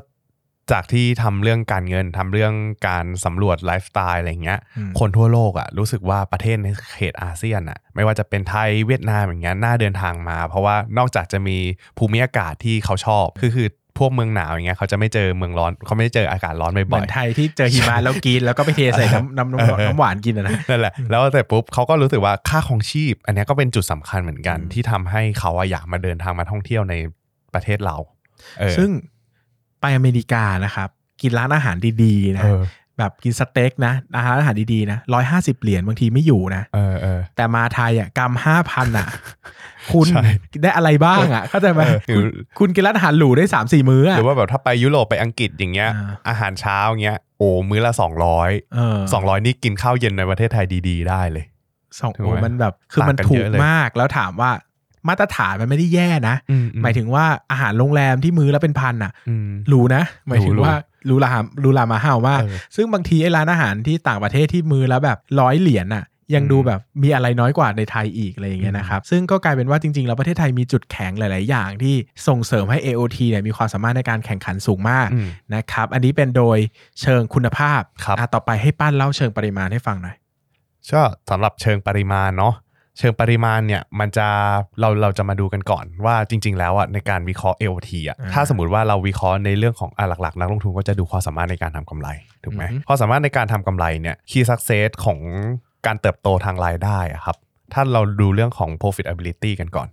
Speaker 2: จากที่ทำเรื่องการเงินทำเรื่องการสำรวจไลฟ์สไตล์อะไรเงี้ย
Speaker 1: อืม
Speaker 2: คนทั่วโลกอะรู้สึกว่าประเทศในเขตอาเซียนอะ ไม่ว่าจะเป็นไทยเวียดนามอย่างเงี้ยน่าเดินทางมา เพราะว่านอกจากจะมีภูมิอากาศที่เขาชอบ คือคือ พวกเมืองหนาวอย่างเงี้ยเขาจะไม่เจอเมืองร้อนเขาไม่ได้เจออากาศร้อน
Speaker 1: เห
Speaker 2: บ่
Speaker 1: มื
Speaker 2: อ
Speaker 1: อยนไทยที่เจอหิมะแล้วกินแล้วก็ไปเทใส่น้ำน้ำน้ำน้ำหวานกินอะนะ
Speaker 2: ๆนั่นแหละแล้วแต่ปุ๊บเขาก็รู้สึกว่าค่าของชีพ อันเนี้ยก็เป็นจุดสำคัญเหมือนกัน
Speaker 1: อืม
Speaker 2: ที่ทำให้เขาอะอยากมาเดินทางมาท่องเที่ยวในประเทศเราเออ
Speaker 1: ซึ่งไปอเมริกานะครับ กินร้านอาหารดีๆนะ
Speaker 2: เออ
Speaker 1: แบบกินสเต็กนะอาหารอาหารดีๆนะร้อยห้าสิบเหรียญบางทีไม่อยู่นะ
Speaker 2: เออเออ
Speaker 1: แต่มาไทยอะกำห้าพันอะ คุณ
Speaker 2: ใช่
Speaker 1: ได้อะไรบ้างอะเข้าใจไหม
Speaker 2: เออ
Speaker 1: คุณคุณกินร้านอาหารหรูได้สามสี่มื้อ
Speaker 2: ห
Speaker 1: อะ
Speaker 2: รือว่าแบบถ้าไปยุโรปไปอังกฤษอย่างเงี้ย
Speaker 1: อ่า
Speaker 2: อาหารเช้าเงี้ยโอ้มื้อละสองร้อย
Speaker 1: เออ
Speaker 2: สองร้อยนี่กินข้าวเย็นในประเทศไทยดี ๆ ได้เลย
Speaker 1: สอง
Speaker 2: ถูก
Speaker 1: โอ้
Speaker 2: ไหม
Speaker 1: มันแบบคือมัน
Speaker 2: ต่างกัน
Speaker 1: ถู
Speaker 2: เย
Speaker 1: ก
Speaker 2: อะเลย
Speaker 1: มากแล้วถามว่า มาตรฐานมันไม่ได้แย่นะ หมายถึงว่าอาหารโรงแรมที่มื้อละเป็นพันอะ
Speaker 2: อืม
Speaker 1: หรูนะ หมายถึง
Speaker 2: หรู
Speaker 1: ว่าหรูหราหรูหรามาห้าวมาก
Speaker 2: เออ
Speaker 1: ซึ่งบางทีไอ้ร้านอาหารที่ต่างประเทศที่มือแล้วแบบร้อยเหรียญอะยัง
Speaker 2: อืม
Speaker 1: ดูแบบมีอะไรน้อยกว่าในไทยอีกอะไรอย่างเงี้ย
Speaker 2: อืม
Speaker 1: นะครับ ซึ่งก็กลายเป็นว่าจริงๆ แล้วประเทศไทยมีจุดแข็งหลาย ๆ อย่างที่ส่งเสริมให้ AOT เนี่ยมีความสามารถในการแข่งขันสูงมาก
Speaker 2: อืม
Speaker 1: นะครับ อันนี้เป็นโดยเชิงคุณภาพ
Speaker 2: ครับ
Speaker 1: อะต่อไปให้ปั้นเล่าเชิงปริมาณให้ฟังหน่อย
Speaker 2: ก็สำหรับเชิงปริมาณเนาะ เชิงปริมาณเนี่ยมันจะเราเราจะมาดูกันก่อนว่าจริง ๆ แล้วอะในการวิเคราะห์ AOT อะ
Speaker 1: อ่า
Speaker 2: ถ้าสมมติว่าเราวิเคราะห์ในเรื่องของอะหลักๆ นักลงทุนก็จะดูความสามารถในการทำกำไรถูกไหม
Speaker 1: อือฮึ
Speaker 2: ความสามารถในการทำกำไรเนี่ย key success ของการเติบโตทางรายได้อะครับถ้าเราดูเรื่องของ profitability กันก่อน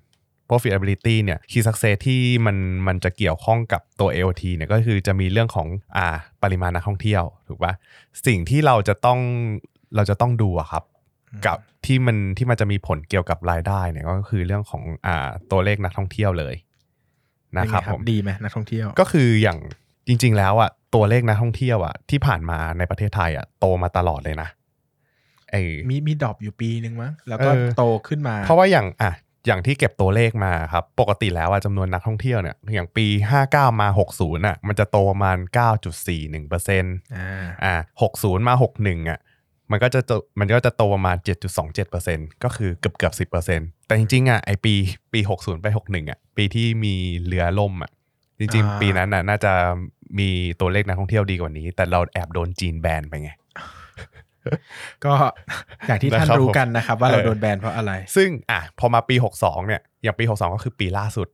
Speaker 2: profitability เนี่ย key success ที่มันมันจะเกี่ยวข้องกับตัว AOT เนี่ยก็คือจะมีเรื่องของอ่าปริมาณนักท่องเที่ยวถูกปะสิ่งที่เราจะต้องเราจะต้องดูอะครับ กับที่มันที่มันจะมีผลเกี่ยวกับรายได้เนี่ยก็คือเรื่องของอ่าตัวเลขนักท่องเที่ยวเลยนะครับ
Speaker 1: เป็นไง
Speaker 2: ผม
Speaker 1: ดีไหมนักท่องเที่ยว
Speaker 2: ก็คืออย่างจริง ๆ แล้วอะตัวเลขนักท่องเที่ยวอะที่ผ่านมาในประเทศไทยอะโตมาตลอดเลยนะไอ
Speaker 1: มีมี drop อยู่ปีนึงมั้งแล้วก็
Speaker 2: เออ
Speaker 1: โตขึ้นมา
Speaker 2: เพราะว่าอย่างอะอย่างที่เก็บตัวเลขมาครับ ปกติแล้วอะจำนวนนักท่องเที่ยวเนี่ยอย่างปี 59 มา 60อะมันจะโตประมาณ 9.41เปอร์เซ็นต์
Speaker 1: อ่า
Speaker 2: อ่า60 มา 61อะ มันก็จะโตมันก็จะโตประมาณ 7.27%ก็คือเกือบเกือบ10%แต่จริงๆอะไอปีปี 60 ไป 61อะปีที่มีเรือล่มอะจริง
Speaker 1: อ่า
Speaker 2: ๆปีนั้นน่ะน่าจะมีตัวเลขนักท่องเที่ยวดีกว่านี้ แต่เราแอบโดนจีนแบนไปไง
Speaker 1: ก็อย่างที่ท่าน
Speaker 2: นะครับ
Speaker 1: รู้กันนะครับ ว่าเรา
Speaker 2: เออ
Speaker 1: โดนแบนเพราะอะไร
Speaker 2: ซึ่งอะพอมาปี 62 เนี่ยอย่างปี 62 ก็คือปีล่าสุด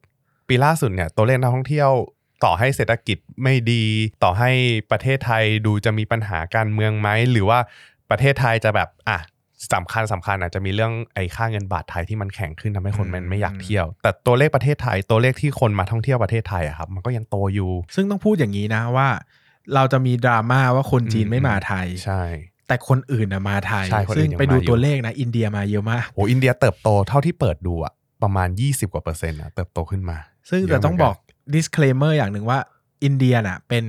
Speaker 2: ปีล่าสุดเนี่ยตัวเลขนักท่องเที่ยวต่อให้เศรษฐกิจไม่ดี ต่อให้ประเทศไทยดูจะมีปัญหาการเมืองไหมหรือว่า ประเทศไทยจะแบบอะสำคัญสำคัญอาจจะมีเรื่องไอ้ค่าเงินบาทไทยที่มันแข็งขึ้นทำให้คนมันไม่อยากเที่ยว แต่ตัวเลขประเทศไทยตัวเลขที่คนมาท่องเที่ยวประเทศไทยอะครับมันก็ยังโตอยู่
Speaker 1: ซึ่งต้องพูดอย่างนี้นะว่า เราจะมีดราม่าว่าคนจีน
Speaker 2: อืม
Speaker 1: ไม่มาไทย
Speaker 2: ใช่
Speaker 1: แต่คนอื่นนะมาไทย
Speaker 2: ใช่คนอื่น
Speaker 1: ซึ่ง
Speaker 2: ยัง
Speaker 1: ไปดู
Speaker 2: มาอยู่
Speaker 1: ตัวเลขนะ อินเดียมาเยอะมาก
Speaker 2: โอ้อินเดียเติบโตเท่าที่เปิดดูอะประมาณ 20กว่าเปอร์เซ็นต์อะเติบโตขึ้นมา
Speaker 1: ซึ่ง
Speaker 2: เย
Speaker 1: แต่
Speaker 2: อะ
Speaker 1: ต้อง
Speaker 2: เหมื
Speaker 1: บ
Speaker 2: น
Speaker 1: อก disclaimer อย่างหนึ่งว่าอินเดียน่ะเป็น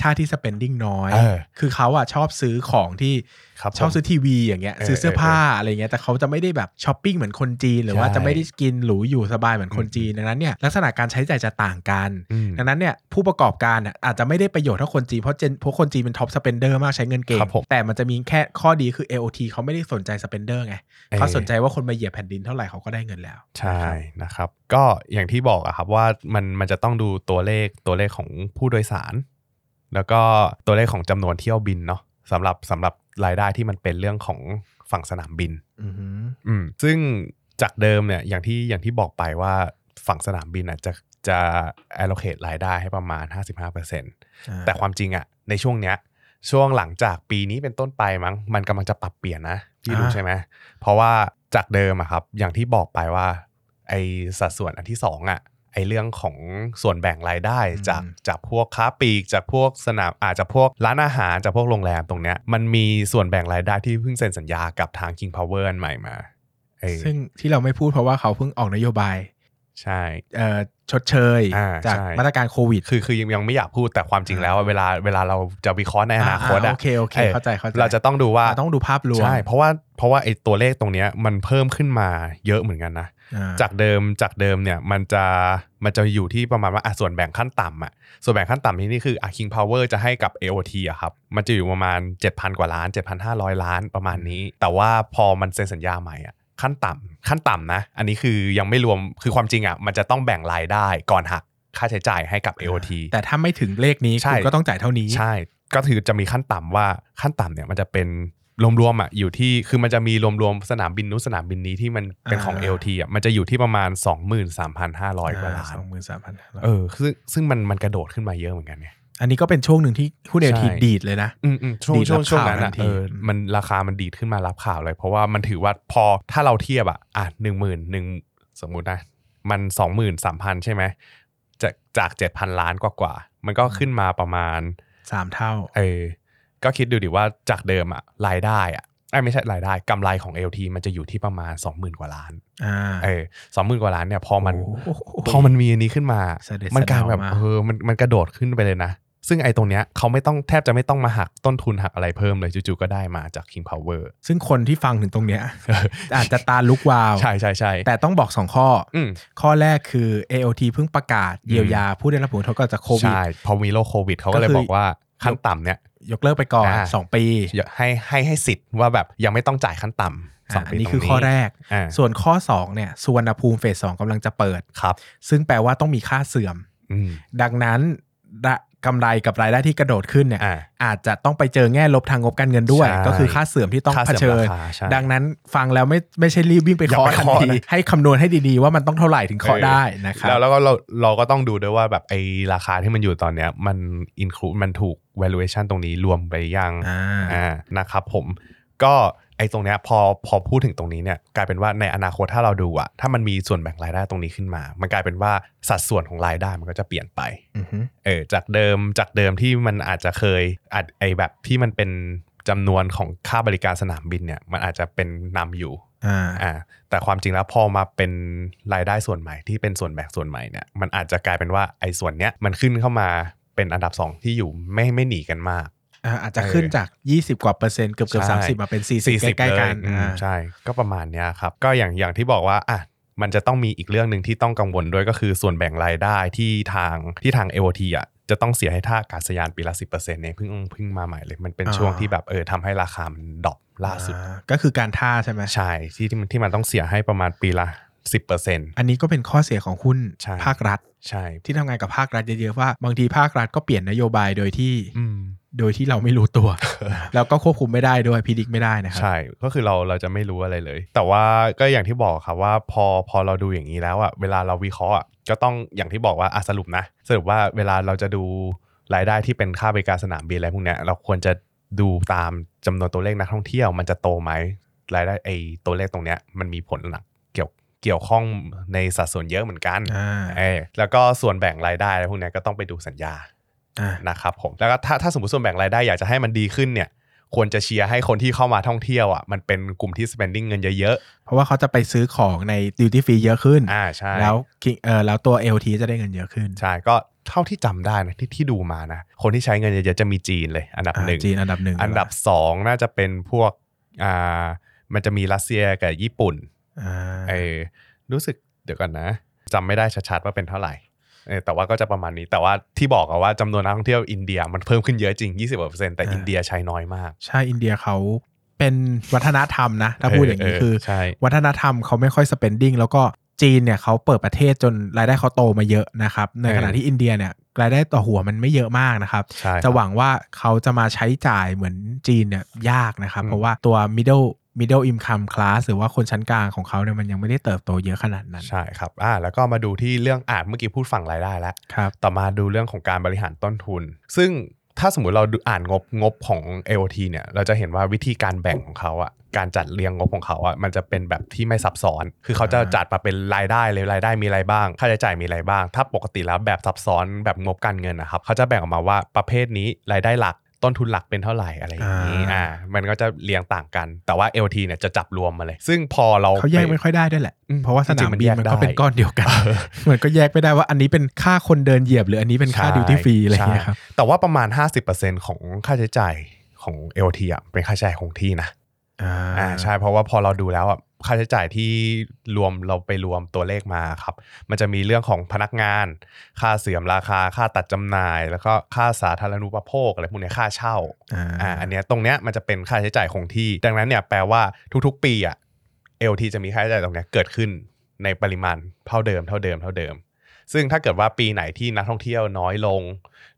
Speaker 1: ชาติที่ spending น้อย
Speaker 2: เออ
Speaker 1: คือเขาอะชอบซื้อของที่
Speaker 2: ครับ
Speaker 1: ชอบ
Speaker 2: ผม
Speaker 1: ซื้อทีวีอย่างเงี้ย
Speaker 2: เออ
Speaker 1: ซื้อเสื้อผ้าอะไรเงี้ย แต่เขาจะไม่ได้แบบช้อปปิ้งเหมือนคนจีน หรือว่า
Speaker 2: ใช่
Speaker 1: จะไม่ได้กินหรูอยู่สบายเหมือนคน
Speaker 2: อืม
Speaker 1: จีน ดังนั้นเนี่ยลักษณะการใช้จ่ายจะต่างกัน
Speaker 2: อืม
Speaker 1: ดังนั้นเนี่ยผู้ประกอบการน่ะอาจจะไม่ได้ประโยชน์เท่าคนจีน เพราะเจนเพราะคนจีนเป็น top spender มากใช้เงินเก่ง
Speaker 2: ครับผม
Speaker 1: แต่มันจะมีแค่ข้อดีคือ AOT เขาไม่ได้สนใจ spender ไง
Speaker 2: เออ
Speaker 1: เขาสนใจว่าคนมาเหยียบแผ่นดินเท่าไหร่เขาก็ได้เงินแล้ว
Speaker 2: ใช่นะครับ ก็อย่างที่บอกอะครับว่ามันมันจะต้องดูตัวเลขตัวเลขของผู้โดยสาร แล้วก็ตัวเลขของจำนวนเที่ยวบินเนาะสำหรับสำหรับรายได้ที่มันเป็นเรื่องของฝั่งสนามบิน
Speaker 1: อือหือ
Speaker 2: อืมซึ่งจากเดิมเนี่ยอย่างที่อย่างที่บอกไปว่าฝั่งสนามบินอะจะจะ allocate รายได้ให้ประมาณ 55%แต่ความจริงอะในช่วงเนี้ยช่วงหลังจากปีนี้เป็นต้นไปมั้งมันกำลังจะปรับเปลี่ยนนะพี่รู้
Speaker 1: อ่า
Speaker 2: ใช่ไหมเพราะว่าจากเดิมอะครับ อย่างที่บอกไปว่าไอสัดส่วนอันที่สองอะ ไอเรื่องของส่วนแบ่งรายได้จากจากพวกค้าปลีกจากพวกสนามอาจจะพวกร้านอาหารจากพวกโรงแรมตรงเนี้ยมันมีส่วนแบ่งรายได้ที่เพิ่งเซ็นสัญญากับทาง King Power อันใหม่มาเออ
Speaker 1: ซึ่งที่เราไม่พูดเพราะว่าเขาเพิ่งออกนโยบาย
Speaker 2: ใช่
Speaker 1: เอ่อชดเชย
Speaker 2: อ่า
Speaker 1: จาก
Speaker 2: ใช่
Speaker 1: มาตรการโควิด
Speaker 2: คือคือยังยังไม่อยากพูดแต่ความจริงแล้วอะเวลาเวลาเราจะวิเคราะห์ในอนาคต
Speaker 1: อ่า
Speaker 2: อะ
Speaker 1: โอเคโอเค
Speaker 2: ออ
Speaker 1: เข้าใจเข้าใจ
Speaker 2: เราจะต้องดูว่า
Speaker 1: อ่าต้องดูภาพรวม
Speaker 2: ใช่เพราะว่าเพราะว่าไอ้ตัวเลขตรงเนี้ยมันเพิ่มขึ้นมาเยอะเหมือนกันนะ
Speaker 1: อ่า
Speaker 2: จากเดิมจากเดิมเนี่ยมันจะมันจะอยู่ที่ประมาณว่าอะส่วนแบ่งขั้นต่ำอะส่วนแบ่งขั้นต่ำที่นี่คืออะ King Power จะให้กับ AOT อะครับ มันจะอยู่ประมาณ 7,000 กว่าล้าน 7,500 ล้านประมาณนี้ แต่ว่าพอมันเซ็นสัญญาใหม่อะขั้นต่ำขั้นต่ำนะ อันนี้คือยังไม่รวมคือความจริงอะมันจะต้องแบ่งรายได้ก่อนหักค่าใช้จ่ายให้กับ AOT
Speaker 1: แต่ถ้าไม่ถึงเลขนี้
Speaker 2: ใช่
Speaker 1: คุณก็ต้องจ่ายเท่านี้
Speaker 2: ใช่ ก็คือจะมีขั้นต่ำว่าขั้นต่ำเนี่ยมันจะเป็น รวมๆอะอยู่ที่คือมันจะมีรวมๆสนามบินนู้นสนามบินนี้ที่มันเป็นของ
Speaker 1: อ่า
Speaker 2: AOT อะมันจะอยู่ที่ประมาณ 23,500กว่าล้าน
Speaker 1: สองหมื่นสามพัน
Speaker 2: เออซึ่งซึ่งมันมันกระโดดขึ้นมาเยอะเหมือนกันเนี่ย
Speaker 1: อันนี้ก็เป็นช่วงหนึ่งที่หุ้นเอ
Speaker 2: ใช่
Speaker 1: ทีดีดเลยนะ
Speaker 2: อืมอืมช่วง
Speaker 1: ดีด
Speaker 2: ช่วง
Speaker 1: รับ
Speaker 2: ช่วง
Speaker 1: ข่าว
Speaker 2: นั้น
Speaker 1: ทั
Speaker 2: อะ
Speaker 1: นที
Speaker 2: เออมันราคามันดีดขึ้นมารับข่าวเลย เพราะว่ามันถือว่าพอถ้าเราเทียบอะอะหนึ่งหมื่นหนึ่งสมมุตินะมันสองหมื่นสามพันใช่ไหมจากจากเจ็ดพันล้านกว่ากว่าๆมันก็ขึ้นมาประมาณ
Speaker 1: สามเท่า
Speaker 2: เออ ก็คิดดูดิว่าจากเดิมอะรายได้อะไอ้ยไม่ใช่รายได้กำไรของ LT มันจะอยู่ที่ประมาณ 20,000 กว่าล้าน
Speaker 1: อ่า
Speaker 2: เออสองหมื่นกว่าล้านเนี่ยพอมัน
Speaker 1: โอ้โห
Speaker 2: พอมันมีอันนี้ขึ้นมา
Speaker 1: เสด็จ
Speaker 2: มันกลายแบบ
Speaker 1: สะเดามา
Speaker 2: เออมันมันกระโดดขึ้นไปเลยนะ ซึ่งไอ้ตรงเนี้ยเขาไม่ต้องแทบจะไม่ต้องมาหักต้นทุนหักอะไรเพิ่มเลยจู่ๆก็ได้มาจาก King Power
Speaker 1: ซึ่งคนที่ฟังถึงตรงเนี้ยอาจจะตาลุกวาว
Speaker 2: ใช่ใช่ใช่
Speaker 1: แต่ต้องบอกสองข้ออ
Speaker 2: อืม
Speaker 1: ข้อแรกคือ AOT เพิ่งประกาศเยียวยาผู้ได้รับผลกระทบจากโควิด
Speaker 2: ใช่พอมีโรคโควิดเขาก็เลย
Speaker 1: ก็คือ
Speaker 2: บอกว่าขั้นต่ำเนี่ย
Speaker 1: ยกเลิกไปก่อน
Speaker 2: อ่า
Speaker 1: สองปี
Speaker 2: ให้ให้ให้สิทธิ์ว่าแบบยังไม่ต้องจ่ายขั้นต่ำส
Speaker 1: อ่า
Speaker 2: อง
Speaker 1: อั
Speaker 2: ปี
Speaker 1: นนี้
Speaker 2: ตรง
Speaker 1: คือข้อแรก
Speaker 2: อ่า
Speaker 1: ส่วนข้อ 2 เนี่ยสุวรรณภูมิเฟสสองกำลังจะเปิด
Speaker 2: ครับ
Speaker 1: ซึ่งแปลว่าต้องมีค่าเสื่อม
Speaker 2: อืม
Speaker 1: ดังนั้นดะกำไรกับรายได้ที่กระโดดขึ้นเนี่ย
Speaker 2: อ่า
Speaker 1: อาจจะต้องไปเจอแง่ลบทางงบการเงินด้วย
Speaker 2: ใช่
Speaker 1: ก็คือค่าเสื่อมที่ต้อง
Speaker 2: ค่า
Speaker 1: เผ
Speaker 2: เสื่อม
Speaker 1: ชิญ
Speaker 2: ราคาใช่
Speaker 1: ดังนั้นฟังแล้วไม่ไม่ใช่รีบวิ่งไป
Speaker 2: อย่า
Speaker 1: เคาะ
Speaker 2: ไป
Speaker 1: ทัน
Speaker 2: เคาะ
Speaker 1: ที
Speaker 2: นะ
Speaker 1: ให้คำนวณให้ดีๆ ว่ามันต้องเท่าไหร่ถึงเคาะ
Speaker 2: เออ
Speaker 1: ได้นะครับ
Speaker 2: แล้วแล้วก็เราเราก็ต้องดูด้วยว่าแบบไอ้ราคาที่มันอยู่ตอนเนี้ยมัน include มันถูก valuation ตรงนี้รวมไปยัง
Speaker 1: อ่า
Speaker 2: อ่านะครับผมก็ไอ้ตรงเนี้ยพอพอพูดถึงตรงนี้เนี่ยกลายเป็นว่าในอนาคตถ้าเราดูอะถ้ามันมีส่วนแบ่งรายได้ตรงนี้ขึ้นมา มันกลายเป็นว่าสัดส่วนของรายได้มันก็จะเปลี่ยนไป
Speaker 1: อือฮึ
Speaker 2: เออจากเดิมจากเดิมที่มันอาจจะเคยอาจไอแบบที่มันเป็นจำนวนของค่าบริการสนามบินเนี่ยมันอาจจะเป็นนำอยู่
Speaker 1: อ่า
Speaker 2: อ่าแต่ความจริงแล้วพอมาเป็นรายได้ส่วนใหม่ที่เป็นส่วนแบ่งส่วนใหม่เนี่ยมันอาจจะกลายเป็นว่าไอ้ส่วนเนี้ยมันขึ้นเข้ามา เป็นอันดับสองที่อยู่ไม่ไม่หนีกันมาก
Speaker 1: อ่าอาจจะขึ้นจาก 20 กว่าเปอร์เซ็นต์เกือบเกือบ
Speaker 2: ใช่
Speaker 1: สามสิบมาเป็น 40 ใกล้ๆกัน
Speaker 2: เลยอืม
Speaker 1: อ่า
Speaker 2: ใช่ก็ประมาณเนี้ยครับ ก็อย่างอย่างที่บอกว่าอะมันจะต้องมีอีกเรื่องหนึ่งที่ต้องกังวลด้วยก็คือส่วนแบ่งรายได้ที่ทางที่ทาง AOT อะจะต้องเสียให้ท่าอากาศยานปีละสิบเปอร์เซ็นต์เนี่ยเพิ่งเพิ่งมาใหม่เลย มันเป็นช่วงที่แบบเออทำให้ราคามันดรอปล่าสุด
Speaker 1: อ่าก็คือการท่าใช่ไหม
Speaker 2: ใช่ที่ที่มันที่มันต้องเสียให้ประมาณปีละ สิบเปอร์เซ็นต์
Speaker 1: อันนี้ก็เป็นข้อเสียของหุ้น
Speaker 2: ใช่
Speaker 1: ภาครัฐ
Speaker 2: ใช่
Speaker 1: ที่ทำงานกับภาครัฐเยอะๆว่า บางทีภาครัฐก็เปลี่ยนนโยบายโดยที่
Speaker 2: อืม
Speaker 1: โดยที่เราไม่รู้ตัว แล้วก็ควบคุมไม่ได้ด้วยพิดิกไม่ได้นะครั
Speaker 2: ใช่ ก็คือเราเราจะไม่รู้อะไรเลย แต่ว่าก็อย่างที่บอกครับว่าพอพอเราดูอย่างนี้แล้วอะเวลาเราวิเคราะห์อะก็ต้องอย่างที่บอกว่าอะสรุปนะ สรุปว่าเวลาเราจะดูรายได้ที่เป็นค่าบริการสนามบินอะไรพวกเนี้ยเราควรจะดูตามจำนวนตัวเลขนักท่องเที่ยว มันจะโตไหมรายได้ไอตัวเลขตรงเนี้ยมันมีผลหนัก เกี่ยวเกี่ยวข้องในสัดส่วนเยอะเหมือนกัน
Speaker 1: อ่า
Speaker 2: เออแล้วก็ส่วนแบ่งรายได้อะไรพวกเนี้ยก็ต้องไปดูสัญญา
Speaker 1: อ่า
Speaker 2: นะครับผมแล้วก็ถ้าถ้าสมมติส่วนแบ่งรายได้อยากจะให้มันดีขึ้นเนี่ยควรจะเชียร์ให้คนที่เข้ามาท่องเที่ยวอะมันเป็นกลุ่มที่ spending เงินเยอะ
Speaker 1: เพราะว่าเขาจะไปซื้อของใน duty free เยอะขึ้น
Speaker 2: ๆอ่าใช่
Speaker 1: แล้ว King- เออแล้วตัว LT จะได้เงินเยอะขึ้น
Speaker 2: ใช่ ก็เท่าที่จำได้นะที่ที่ดูมานะ คนที่ใช้เงินเยอะๆจะมีจีนเลย อันดับ
Speaker 1: อ่า
Speaker 2: หนึ่ง
Speaker 1: จีนอันดับหนึ่ง
Speaker 2: อันดับสองน่าจะเป็นพวกอ่ามันจะมีรัสเซียกับญี่ปุ่น
Speaker 1: อ่า
Speaker 2: เออรู้สึกเดี๋ยวก่อนนะจำไม่ได้ชัดๆว่าเป็นเท่าไหร่เออแต่ว่าก็จะประมาณนี้แต่ว่าที่บอกอะว่าจำนวนนักท่องเที่ยวอินเดียมันเพิ่มขึ้นเยอะจริง 20%แต่อินเดียใช้น้อยมาก
Speaker 1: ใช่อินเดียเขาเป็นวัฒนธรรมนะ ถ้าพูดอย่างนี้
Speaker 2: เออ
Speaker 1: คือ
Speaker 2: ใช่
Speaker 1: วัฒนธรรมเขาไม่ค่อย spending แล้วก็จีนเนี่ยเขาเปิดประเทศจนรายได้เขาโตมาเยอะนะครับ ในขณะที่อินเดียเนี่ยรายได้ต่อหัวมันไม่เยอะมากนะครับ
Speaker 2: ใช่
Speaker 1: จะหวังว่าเขาจะมาใช้จ่ายเหมือนจีนเนี่ยยากนะครับ
Speaker 2: อืม
Speaker 1: เพราะว่าตัว middle middle income class หรือว่าคนชั้นกลางของเขาเนี่ยมันยังไม่ได้เติบโตเยอะขนาดนั้น
Speaker 2: ใช่ครับอ่าแล้วก็มาดูที่เรื่องอ่านเมื่อกี้พูดฝั่งรายได้แล้ว
Speaker 1: ครับ
Speaker 2: ต่อมาดูเรื่องของการบริหารต้นทุน ซึ่งถ้าสมมุติเราดูอ่านงบงบของ AOT เนี่ยเราจะเห็นว่าวิธีการแบ่งของเขาอะการจัดเรียงงบของเขาอะมันจะเป็นแบบที่ไม่ซับซ้อน คือเขาจะ
Speaker 1: อ่า
Speaker 2: จัดมาเป็นรายได้เลยรายได้มีอะไรบ้าง ค่าใช้จ่ายมีอะไรบ้าง ถ้าปกติแล้วแบบซับซ้อนแบบงบการเงินนะครับเขาจะแบ่งออกมาว่าประเภทนี้รายได้หลัก ต้นทุนหลักเป็นเท่าไหร่อะไรอย่างนี้
Speaker 1: อ่า
Speaker 2: อ่ามันก็จะเรียงต่างกัน แต่ว่า LT เนี่ยจะจับรวมมาเลย ซึ่งพอเรา
Speaker 1: เขาแยก
Speaker 2: ป
Speaker 1: ไม่ค่อยได้ด้วยแหละ
Speaker 2: อืม
Speaker 1: เพราะว่าส
Speaker 2: จริ
Speaker 1: นางม
Speaker 2: ๆมัน
Speaker 1: บิน
Speaker 2: แยก
Speaker 1: มันก็
Speaker 2: ได้
Speaker 1: เป็นก้อนเดียวกันมันก็แยกไม่ได้ว่าอันนี้เป็นค่าคนเดินเหยียบ หรืออันนี้เป็นค่า
Speaker 2: ใช่
Speaker 1: ดิวตี้ฟรีอะไรอย่างเงี้ย
Speaker 2: ใช่
Speaker 1: ครับ
Speaker 2: แต่ว่าประมาณ 50%ของค่าใช้จ่ายของ LT อะเป็นค่าใช้จ่ายคงที่นะ
Speaker 1: อ่า
Speaker 2: อ่าใช่เพราะว่าพอเราดูแล้วอะ ค่าใช้จ่ายที่รวมเราไปรวมตัวเลขมาครับ มันจะมีเรื่องของพนักงาน ค่าเสื่อมราคาค่าตัดจำหน่าย แล้วก็ค่าสาธารณูปโภคอะไรพวกเนี้ยค่าเช่า
Speaker 1: อ่า
Speaker 2: อ่าอันเนี้ยตรงเนี้ยมันจะเป็นค่าใช้จ่ายคงที่ ดังนั้นเนี่ยแปลว่าทุกๆ ปีอะ LT จะมีค่าใช้จ่ายตรงเนี้ยเกิดขึ้นในปริมาณเท่าเดิมเท่าเดิมเท่าเดิม ซึ่งถ้าเกิดว่าปีไหนที่นักท่องเที่ยวน้อยลง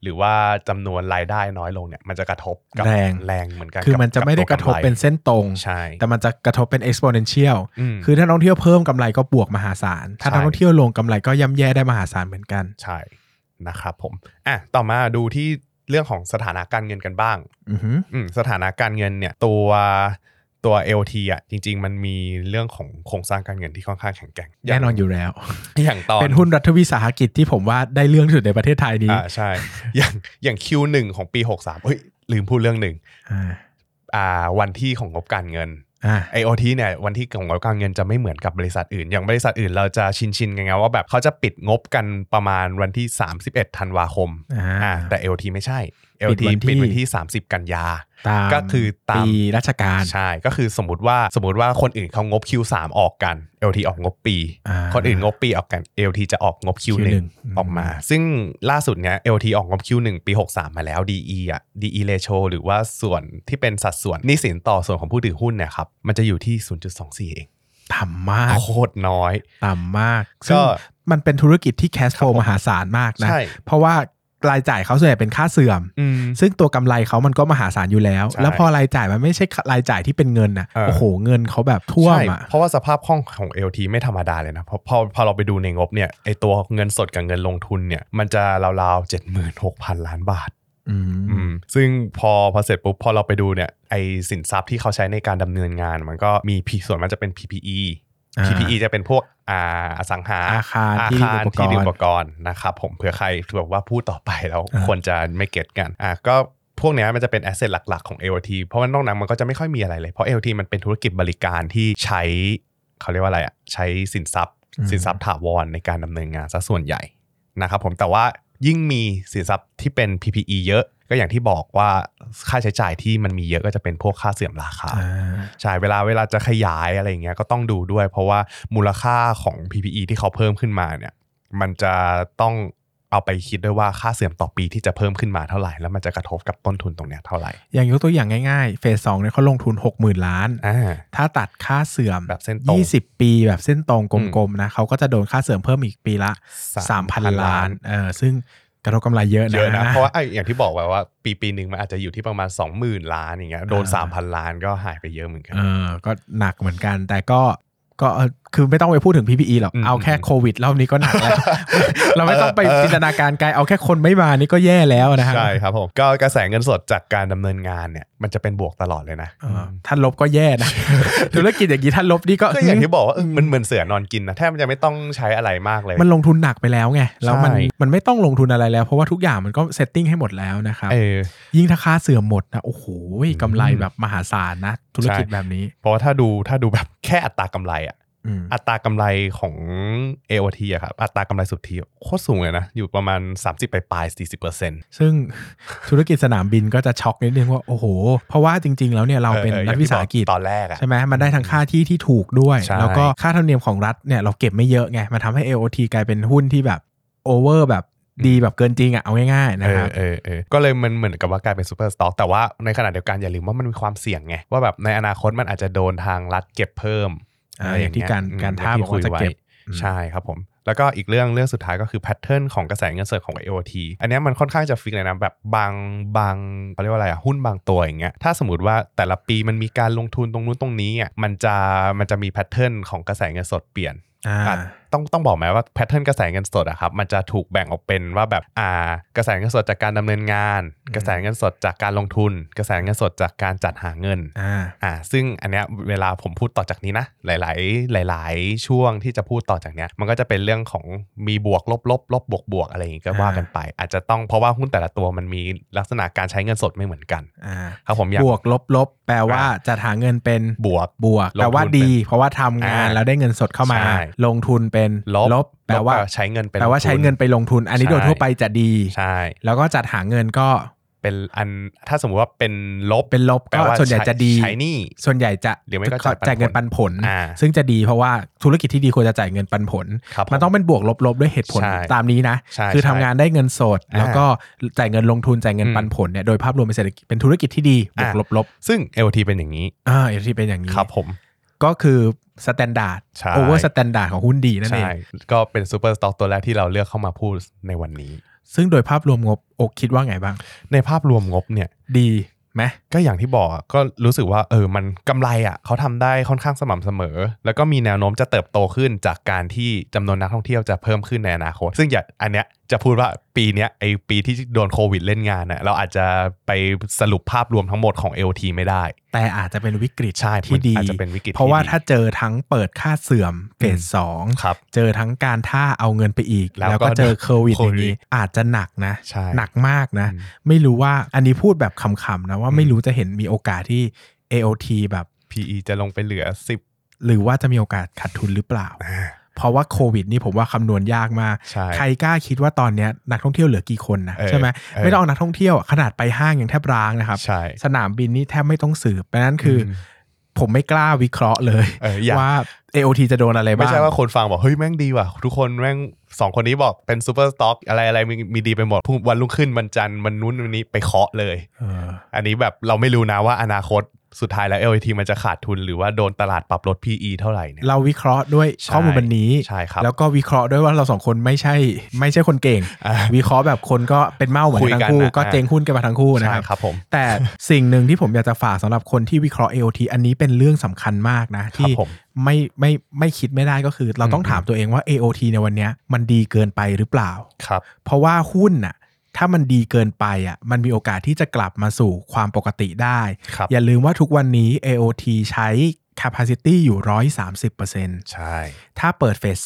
Speaker 2: หรือว่าจำนวนรายได้น้อยลงเนี่ย มันจะกระทบกับ
Speaker 1: แรง
Speaker 2: แรงเหมือนกัน
Speaker 1: คือมันจะไม่ได้กระทบเป็นเส้นตรง
Speaker 2: ใช่
Speaker 1: แต่มันจะกระทบเป็น exponential
Speaker 2: ม
Speaker 1: คือถ้านักท่องเที่ยวเพิ่มกำไรก็บวกมหาศาล ถ้า
Speaker 2: ใช่
Speaker 1: นักท่องเที่ยวลงกำไรก็ย่ำแย่ได้มหาศาลเหมือนกัน
Speaker 2: ใช่นะครับผมอะต่อมาดูที่เรื่องของสถานะการเงินกันบ้าง
Speaker 1: อือหือ
Speaker 2: อืมสถานะการเงินเนี่ยตัว ตัว LT อะจริง ๆ มันมีเรื่องของโครงสร้างการเงินที่ค่อนข้างแข็งแกร่ง
Speaker 1: แน่นอนอยู่แล้ว
Speaker 2: อย่างตอน
Speaker 1: เป็นหุ้นรัฐวิสาหกิจที่ผมว่าได้เรื่องที่สุดในประเทศไทยนี้
Speaker 2: อ่าใช่ อย่างอย่าง Q1 ของปี 63เฮ้ยลืมพูดเรื่องหนึ่ง
Speaker 1: อ่า
Speaker 2: อ่าวันที่ของงบการเงิน
Speaker 1: อ่า
Speaker 2: IoT เนี่ยวันที่ของงบการเงินจะไม่เหมือนกับบริษัทอื่น อย่างบริษัทอื่นเราจะชินชินๆกันไงว่าแบบเขาจะปิดงบกันประมาณวันที่ 31ธันวาคม
Speaker 1: อ่า
Speaker 2: อ่าแต่ LT ไม่ใช่
Speaker 1: ปิด
Speaker 2: LT
Speaker 1: วันที่
Speaker 2: ปิดวันที่ 30 กันยา
Speaker 1: ตาม
Speaker 2: ก็คือตาม
Speaker 1: ปีราชการ
Speaker 2: ใช่ ก็คือสมมติว่าสมมติว่าคนอื่นเขางบ Q3 ออกกัน LT ออกงบปี
Speaker 1: อ่า
Speaker 2: คนอื่นงบปีออกกัน LT จะออกงบ Q1
Speaker 1: Q1
Speaker 2: ออกมา ซึ่งล่าสุดเนี้ย LT ออกงบ Q1 ปี 63 มาแล้ว DE อะ DE ratio หรือว่าส่วนที่เป็นสัดส่วนหนี้สินต่อส่วนของผู้ถือหุ้นเนี่ยครับมันจะอยู่ที่ 0.24 เอง
Speaker 1: ต่ำมาก
Speaker 2: โคตรน้อย
Speaker 1: ต่ำมาก
Speaker 2: ก็
Speaker 1: ซึ่งมันเป็นธุรกิจที่แคสโฟ
Speaker 2: ครับผม
Speaker 1: มหาศาลมากนะ
Speaker 2: ใช่
Speaker 1: เพราะว่า รายจ่ายเขาส่วนใหญ่เป็นค่าเสื่อม
Speaker 2: อืม
Speaker 1: ซึ่งตัวกำไรเขามันก็มหาศาลอยู่แล้ว
Speaker 2: ใช่
Speaker 1: แล้วพอรายจ่ายมันไม่ใช่รายจ่ายที่เป็นเงินนะ
Speaker 2: เออ
Speaker 1: โอ้โหเงินเขาแบบท่วม
Speaker 2: ใช่
Speaker 1: อะ
Speaker 2: เพราะว่าสภาพคล่องของ LT ไม่ธรรมดาเลยนะเพราะพอพอเราไปดูในงบเนี่ยไอตัวเงินสดกับเงินลงทุนเนี่ยมันจะราวๆ76,000ล้านบาท
Speaker 1: อืม
Speaker 2: อืมซึ่งพอพอเสร็จปุ๊บพอเราไปดูเนี่ยไอสินทรัพย์ที่เขาใช้ในการดำเนินงาน มันก็มี P ส่วนมันจะเป็น PPE
Speaker 1: อ่า
Speaker 2: PPE จะเป็นพวกอ่าอสังหา
Speaker 1: อาคาร
Speaker 2: อา
Speaker 1: ที่
Speaker 2: คาร
Speaker 1: อุปกรณ์
Speaker 2: ที่ดินอุปกรณ์นะครับผมเผื่อใครแบบว่าพูดต่อไปแล้ว
Speaker 1: อ่า
Speaker 2: ควรจะไม่เก็ตกันอะก็พวกเนี้ยมันจะเป็นแอสเซทหลักๆของ AOT เพราะว่านอกนั้นมันก็จะไม่ค่อยมีอะไรเลย เพราะ AOT มันเป็นธุรกิจบริการที่ใช้เขาเรียกว่าอะไรอะใช้สินทรัพย์ สินทรัพย์ถาวรในการดำเนินงานซะส่วนใหญ่นะครับผมแต่ว่ายิ่งมีสินทรัพย์ที่เป็น PPE เยอะ ก็อย่างที่บอกว่าค่าใช้จ่ายที่มันมีเยอะก็จะเป็นพวกค่าเสื่อมราคา
Speaker 1: อ่า
Speaker 2: ใช่เวลาเวลาจะขยายอะไรอย่างเงี้ยก็ต้องดูด้วย เพราะว่ามูลค่าของ PPE ที่เขาเพิ่มขึ้นมาเนี่ย มันจะต้องเอาไปคิดด้วยว่าค่าเสื่อมต่อปีที่จะเพิ่มขึ้นมาเท่าไหร่ แล้วมันจะกระทบกับต้นทุนตรงเนี้ยเท่าไหร่
Speaker 1: อย่างยกตัวอย่างง่ายๆ เฟสสองเนี่ยเขาลงทุน 60,000 ล้าน
Speaker 2: อ่า
Speaker 1: ถ้าตัดค่าเสื่อม
Speaker 2: แบบเส้นตรง
Speaker 1: 20 ปีแบบเส้นตรงกลมๆนะเขาก็จะโดนค่าเสื่อมเพิ่มอีกปีละ
Speaker 2: 3,000
Speaker 1: 3,000ล้านเออซึ่ง กระทบกำไรเยอะนะ
Speaker 2: เยอะนะ เพราะว่าไอ้อย่างที่บอกไว้ว่า ปีปีหนึ่งมันอาจจะอยู่ที่ประมาณ 20,000 ล้านอย่างเงี้ยโดน
Speaker 1: อ่า
Speaker 2: 3,000 ล้านก็หายไปเยอะเหมือนกัน
Speaker 1: เออก็หนักเหมือนกัน แต่ก็ก็เออคือไม่ต้องไปพูดถึง PPE หรอก
Speaker 2: อืม
Speaker 1: เอาแค่โควิดรอบนี้ก็หนักแล้ว เราไม่ต้องไปจินตนาการไกลเอาแค่คนไม่มานี่ก็แย่แล้วนะฮะ
Speaker 2: ใช่ครับผมก็กระแสเงินสดจากการดำเนินงานเนี่ยมันจะเป็นบวกตลอดเลยนะ
Speaker 1: เออถ้าลบก็แย่นะธุรกิจอย่างนี้ถ้าลบนี่ก็
Speaker 2: ก็อย่างที่บอกว่าเออมันเหมือนเสือนอนกินนะแทบมันจะไม่ต้องใช้อะไรมากเลย
Speaker 1: มันลงทุนหนักไปแล้วไงแล้วมัน
Speaker 2: ใช่
Speaker 1: มันไม่ต้องลงทุนอะไรแล้ว เพราะว่าทุกอย่างมันก็ setting ให้หมดแล้วนะครับ
Speaker 2: เออ
Speaker 1: ยิ่งถ้าค่าเสื่อมหมดนะโอ้โหกำไรแบบมหาศาลนะ ธุรกิจ
Speaker 2: ใช่
Speaker 1: แบบนี้
Speaker 2: เพราะว่าถ้าดูถ้าดูแบบแค่อัตรากำไรอะ
Speaker 1: อืม
Speaker 2: อัตรากำไรของ AOT อะครับอัตรากำไรสุทธิโคตรสูงเลยนะ อยู่ประมาณ 30ปลายๆ40เปอร์เซ็นต์
Speaker 1: ซึ่งธุรกิจสนามบินก็จะช็อกนิดนึงว่า โอ้โห เพราะว่าจริง ๆ แล้วเนี่ยเราเป็นรัฐวิสาหกิจ
Speaker 2: ตอนแรกอะ
Speaker 1: ใช่ไหมมันได้ทั้งค่าที่ที่ถูกด้วย
Speaker 2: ใช่
Speaker 1: แล้วก็ค่าธรรมเนียมของรัฐเนี่ยเราเก็บไม่เยอะไงมันทำให้ AOT กลายเป็นหุ้นที่แบบover แบบดีแบบเกินจริงอะเอาง่ายๆนะ
Speaker 2: เอ
Speaker 1: ค
Speaker 2: อ
Speaker 1: รับ
Speaker 2: เออเออก็เลยมันเหมือนกับว่ากลายเป็น super stock แต่ว่าในขณะเดียวกันอย่าลืมว่ามันมีความเสี่ยงไง ว่าแบบในอนาคตมันอาจจะโดนทางรัฐเก็บเพิ่ม
Speaker 1: อ่าะ
Speaker 2: ไร
Speaker 1: อย่างที่การ
Speaker 2: อืม
Speaker 1: การท่า
Speaker 2: อย่ง
Speaker 1: บอกว่าจะเก็บ
Speaker 2: คุยไว้ใช่ครับผม แล้วก็อีกเรื่องเรื่องสุดท้ายก็คือ pattern ของกระแสเงินสดของ AOT อันเนี้ยมันค่อนข้างจะ fix เลยนะแบบบางบางเขาเรียกว่าอะไรอะหุ้นบางตัวอย่างเงี้ยถ้าสมมติว่าแต่ละปีมันมีการลงทุนตรงนู้นตรงนี้อะมันจะมันจะมี pattern ของกระแสเงินสดเปลี่ยน
Speaker 1: อ่า
Speaker 2: อะต้องต้องบอกไหมว่าแพทเทิร์นกระแสเงินสดอะครับมันจะถูกแบ่งออกเป็นว่าแบบอ่ากระแสเงินสดจากการดำเนินงาน
Speaker 1: อืม
Speaker 2: กระแสเงินสดจากการลงทุน กระแสเงินสดจากการจัดหาเงิน
Speaker 1: อ่า
Speaker 2: อ่าซึ่งอันเนี้ยเวลาผมพูดต่อจากนี้นะหลาย ๆ หลาย ๆ ช่วงที่จะพูดต่อจากเนี้ยมันก็จะเป็นเรื่องของมีบวกลบลบลบบวกบวกอะไรอย่างงี้ก็ว่ากันไป อาจจะต้องเพราะว่าหุ้นแต่ละตัวมันมีลักษณะการใช้เงินสดไม่เหมือนกัน
Speaker 1: อ่า
Speaker 2: ครับผมอยาก
Speaker 1: บวกลบลบ แปลว่า
Speaker 2: อ่า
Speaker 1: จะหาเงินเป็น
Speaker 2: บวก
Speaker 1: บวก
Speaker 2: ลงทุน
Speaker 1: แปลว่าดี
Speaker 2: เป็น
Speaker 1: เพราะว่าทำงาน
Speaker 2: อ่า
Speaker 1: แล้วได้เงินสดเข้ามา
Speaker 2: ใช่
Speaker 1: ลงทุนเป็น
Speaker 2: ลบ
Speaker 1: ลบ แปลว่า
Speaker 2: ใช้เงินเป็น
Speaker 1: แปลว่า
Speaker 2: ลงทุน
Speaker 1: ใช้เงินไปลงทุน อันนี้
Speaker 2: ใช่
Speaker 1: โดยทั่วไปจะดี
Speaker 2: ใช่
Speaker 1: แล้วก็จัดหาเงินก็
Speaker 2: เป็นอันถ้าสมมติว่าเป็นลบ
Speaker 1: เป็นลบ
Speaker 2: แปล
Speaker 1: ก็
Speaker 2: ว่า
Speaker 1: ส่วนใหญ่จะดี
Speaker 2: ใช้หนี้
Speaker 1: ส่วนใหญ่จะ
Speaker 2: หรือไม่ก็จ่ายปันผล
Speaker 1: จ่ายเงินปันผล
Speaker 2: อ่า
Speaker 1: ซึ่งจะดีเพราะว่าธุรกิจที่ดีควรจะจ่ายเงินปันผล
Speaker 2: ครับ
Speaker 1: มันต้องเป็นบวกลบลบด้วยเหตุผล
Speaker 2: ใช่
Speaker 1: ตามนี้นะ
Speaker 2: ใช่
Speaker 1: คือ
Speaker 2: ใช่
Speaker 1: ทำงานได้เงินสด
Speaker 2: อ่า
Speaker 1: แล้วก็จ่ายเงินลงทุนจ่ายเงิน
Speaker 2: อืม
Speaker 1: ปันผลเนี่ยโดยภาพรวมเป็นเศรษฐกิจเป็นธุรกิจที่ดีบวก
Speaker 2: อ่า
Speaker 1: ลบลบ
Speaker 2: ซึ่ง LT เป็นอย่างนี้
Speaker 1: อ่าอย่างที่เป็นอย่างนี้
Speaker 2: ครับผม
Speaker 1: ก็คือ standard
Speaker 2: ใช่
Speaker 1: over standard ของหุ้นดีนั่นเอง
Speaker 2: ใช่ก็เป็น super stock ตัวแรกที่เราเลือกเข้ามาพูดในวันนี้
Speaker 1: ซึ่งโดยภาพรวมงบอกคิดว่าไงบ้าง
Speaker 2: ในภาพรวมงบเนี่ย
Speaker 1: ดีไหม
Speaker 2: ก็อย่างที่บอกอะก็รู้สึกว่าเออมันกำไรอะเขาทำได้ค่อนข้างสม่ำเสมอ แล้วก็มีแนวโน้มจะเติบโตขึ้นจากการที่จำนวนนักท่องเที่ยวจะเพิ่มขึ้นในอนาคต ซึ่งอย่าอันเนี้ย จะพูดว่าปีเนี้ยไอปีที่โดนโควิดเล่นงานน่ะเราอาจจะไปสรุปภาพรวมทั้งหมดของ LT ไม่ได้
Speaker 1: แต่อาจจะเป็นวิกฤต
Speaker 2: ใช่
Speaker 1: ที่ดี
Speaker 2: อาจจะเป็นวิกฤต
Speaker 1: เพราะว่า
Speaker 2: ที่ดี
Speaker 1: ถ้าเจอทั้งเปิดค่าเสื่อมเฟสสอง
Speaker 2: ครับ
Speaker 1: เจอทั้งการท่าเอาเงินไปอีก
Speaker 2: แล้ว
Speaker 1: แล้วก็
Speaker 2: ก็
Speaker 1: เจอโควิด
Speaker 2: โค
Speaker 1: อ
Speaker 2: วิด
Speaker 1: ย่างนี้อาจจะหนักนะ
Speaker 2: ใช่
Speaker 1: หนักมากนะ
Speaker 2: อืม
Speaker 1: ไม่รู้ว่าอันนี้พูดแบบขำๆนะว่า
Speaker 2: อืม
Speaker 1: ไม่รู้จะเห็นมีโอกาสที่ AOT แบบ
Speaker 2: PE จะลงไปเหลือ 10
Speaker 1: หรือว่าจะมีโอกาสขาดทุนหรือเปล่า
Speaker 2: อ่า
Speaker 1: เพราะว่าโควิดนี่ผมว่าคำนวณยากมาก
Speaker 2: ใช่
Speaker 1: ใครกล้าคิดว่าตอนเนี้ยนักท่องเที่ยวเหลือกี่คนนะ
Speaker 2: เออ
Speaker 1: ใช่ไหม
Speaker 2: เออ
Speaker 1: ไม่ต้องเอานักท่องเที่ยวขนาดไปห้างยังแทบร้างนะครับ
Speaker 2: ใช่
Speaker 1: สนามบินนี่แทบไม่ต้องสืบเพราะฉะนั้นคืออ
Speaker 2: ม
Speaker 1: ผมไม่กล้าวิเคราะห์เลย
Speaker 2: เอออยาก
Speaker 1: ว่า AOT จะโดนอะไรบ้าง
Speaker 2: ไม่ใช่ว่าคนฟังบอก เฮ้ย แม่งดีว่ะ ทุกคนแม่งสองคนนี้บอกเป็นซูเปอร์สต็อกอะไรอะไรมีมีดีไปหมดพรุ่งวันรุ่งขึ้นวันจันทร์วันนู้นวันนี้ไปเคาะเลย
Speaker 1: เออ
Speaker 2: อันนี้แบบเราไม่รู้นะว่าอนาคต สุดท้ายแล้ว LAT มันจะขาดทุนหรือว่าโดนตลาดปรับลด PE เท่าไหร่เนี่ย
Speaker 1: เราวิเคราะห์ด้วย
Speaker 2: ใช่
Speaker 1: ข้อมูลวันนี้
Speaker 2: ใช่ครับ
Speaker 1: แล้วก็วิเคราะห์ด้วยว่าเราสองคนไม่ใช่ ไม่ใช่คนเก่ง
Speaker 2: อ่า
Speaker 1: วิเคราะห์แบบคนก็เป็นเมาเหมือนกันทั้งคู่
Speaker 2: คุยกันนะ
Speaker 1: ก็เจ๊งหุ้นกันมาทั้งคู่นะ
Speaker 2: ใช่
Speaker 1: ครับ
Speaker 2: ครับผม
Speaker 1: แต่สิ่งหนึ่งที่ผมอยากจะฝากสำหรับคนที่วิเคราะห์ AOT อันนี้เป็นเรื่องสำคัญมากนะ
Speaker 2: ครับ
Speaker 1: ที่
Speaker 2: ผม
Speaker 1: ไม่ไม่ไม่คิดไม่ได้ก็คือ เราต้อง
Speaker 2: อืม
Speaker 1: ถามตัวเองว่า AOT ในวันเนี้ยมันดีเกินไปหรือเปล่า
Speaker 2: ครับ
Speaker 1: เพราะว่าหุ้นน่ะ ถ้ามันดีเกินไปอะมันมีโอกาสที่จะกลับมาสู่ความปกติได้
Speaker 2: ครับ
Speaker 1: อย่าลืมว่าทุกวันนี้ AOT ใช้ capacity อยู่ 130%
Speaker 2: ใช่
Speaker 1: ถ้าเปิดเฟส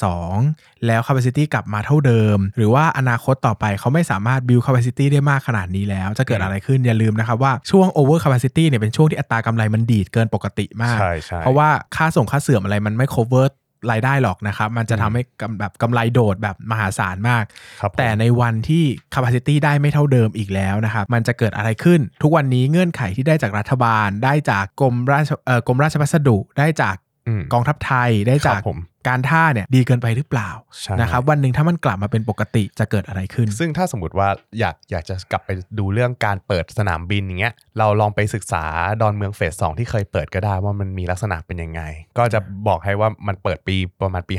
Speaker 1: 2แล้ว capacity กลับมาเท่าเดิม หรือว่าอนาคตต่อไปเขาไม่สามารถ build capacity ได้มากขนาดนี้แล้ว จะเกิด
Speaker 2: อืม
Speaker 1: อะไรขึ้นอย่าลืมนะครับว่าช่วง over capacity เนี่ยเป็นช่วงที่อัตรากำไรมันดีดเกินปกติมาก
Speaker 2: ใช่ใช่
Speaker 1: เพราะว่าค่าส่งค่าเสื่อมอะไรมันไม่ cover รายได้หรอกนะครับ มันจะทำให้กำแบบกำไรโดดแบบมหาศาลมาก
Speaker 2: ครับผม
Speaker 1: แต่ในวันที่ capacity ได้ไม่เท่าเดิมอีกแล้วนะครับ มันจะเกิดอะไรขึ้น ทุกวันนี้เงื่อนไขที่ได้จากรัฐบาล ได้จากกรมราชเอ่อกรมราชพัสดุ ได้จาก
Speaker 2: อืม
Speaker 1: กองทัพไทยได้จาก
Speaker 2: ครับผม
Speaker 1: การท่าเนี่ยดีเกินไปหรือเปล่า
Speaker 2: ใช่
Speaker 1: นะครับวันหนึ่งถ้ามันกลับมาเป็นปกติจะเกิดอะไรขึ้น
Speaker 2: ซึ่งถ้าสมมติว่าอยากอยากจะกลับไปดูเรื่องการเปิดสนามบินอย่างเงี้ยเราลองไปศึกษาดอนเมือง phase สองที่เคยเปิดก็ได้ว่ามันมีลักษณะเป็นยังไง ก็จะบอกให้ว่ามันเปิดปีประมาณปี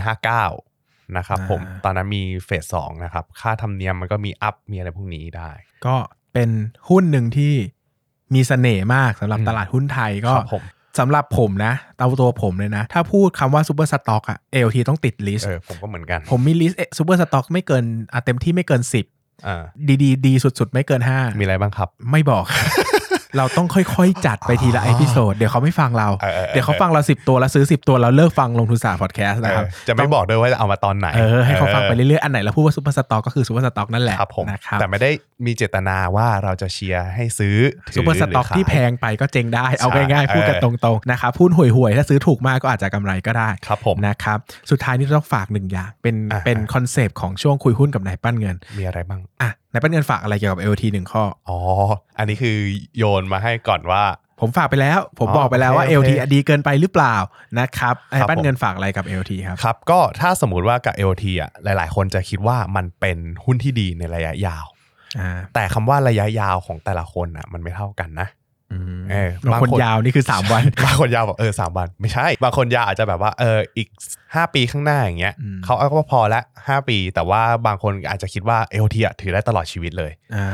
Speaker 2: 59นะครับผม
Speaker 1: อ่า
Speaker 2: ตอนนั้นมี phase สองนะครับค่าธรรมเนียมมันก็มี up มีอะไรพวกนี้ได้
Speaker 1: ก็เป็นหุ้นหนึ่งที่มีเสน่ห์มากสำหรับ
Speaker 2: อืม
Speaker 1: ตลาดหุ้นไทยก็
Speaker 2: ครับผม
Speaker 1: สำหรับผมนะเอาตัวผมเลยนะ ถ้าพูดคำว่า super stock อะ AOT ต้องติด list
Speaker 2: เออผมก็เหมือนกัน
Speaker 1: ผมมี list super stock ไม่เกินอะเต็มที่ไม่เกิน 10
Speaker 2: อ่า
Speaker 1: ดีดีดีสุดๆ ไม่เกิน
Speaker 2: มีอะไรบ้างครับ
Speaker 1: 5ไม่บอก เราต้องค่อยๆ จัดไปทีละ
Speaker 2: episode
Speaker 1: เดี๋ยวเขาไม่ฟังเรา
Speaker 2: เออเออเออ
Speaker 1: เดี๋ยวเขาฟังเรา10ตัวแล้วซื้อ10ตัวแล้วเลิกฟังลงทุนศาสตร์พอดแคสต์นะครับ
Speaker 2: เออจะไม่บอกด้วยว่าจะเอามาตอนไหน
Speaker 1: เออให้เขาฟังไปเรื่อยๆ อันไหนเราพูดว่า super stock ก็คือ super stock นั่นแหละ
Speaker 2: ครับผม
Speaker 1: นะครับ
Speaker 2: แต่ไม่ได้มีเจตนาว่าเราจะเชียร์ให้ซื้อถื
Speaker 1: อ super
Speaker 2: stock ขาย
Speaker 1: ที่แพงไปก็เจ๊งได้เอา
Speaker 2: ใช่
Speaker 1: ง่ายๆพูดกัน
Speaker 2: เอ
Speaker 1: ต
Speaker 2: อ
Speaker 1: รงๆนะครับหุ้นห่วยๆถ้าซื้อถูกมากก็อาจจะกำไรก็ได้
Speaker 2: ครับผม
Speaker 1: นะครับสุดท้ายนี่ต้องฝากหนึ่งอย่างเป็น
Speaker 2: อ่า
Speaker 1: เป็น concept ของช่วงคุยหุ้นกับนายปั้นเงิน
Speaker 2: มีอะไรบ้าง
Speaker 1: อะ นายปั้นเงินฝากอะไรเกี่ยวกับ LT หนึ่งข้อ
Speaker 2: อ๋อ อันนี้คือโยนมาให้ก่อนว่า
Speaker 1: ผมฝากไปแล้ว ผม
Speaker 2: อ๋อ
Speaker 1: บอกไปแล้วว่า
Speaker 2: โอเคโอ
Speaker 1: LT
Speaker 2: เค
Speaker 1: ดีเกินไปหรือเปล่านะครับนาย
Speaker 2: ครับ
Speaker 1: ปั้น
Speaker 2: ผม
Speaker 1: เงินฝากอะไรกับ LT ครับ
Speaker 2: ครับ ก็ถ้าสมมุติว่ากับ LT อะ หลาย ๆ คนจะคิดว่ามันเป็นหุ้นที่ดีในระยะยาว
Speaker 1: อ่า
Speaker 2: แต่คำว่าระยะยาวของแต่ละคนอะ มันไม่เท่ากันนะ
Speaker 1: อืม
Speaker 2: เออบา
Speaker 1: ง
Speaker 2: บาง
Speaker 1: คน
Speaker 2: คน
Speaker 1: ยาวนี่คือ 3 วัน
Speaker 2: บางคนยาวบอกเออสามวัน ไม่ใช่ บางคนยาวอาจจะแบบว่าเอออีก 5 ปีข้างหน้าอย่างเงี้ย
Speaker 1: อืม
Speaker 2: เขาเอาก็พอละ5ปี แต่ว่าบางคนอาจจะคิดว่า LT อะถือได้ตลอดชีวิตเลย
Speaker 1: อ่า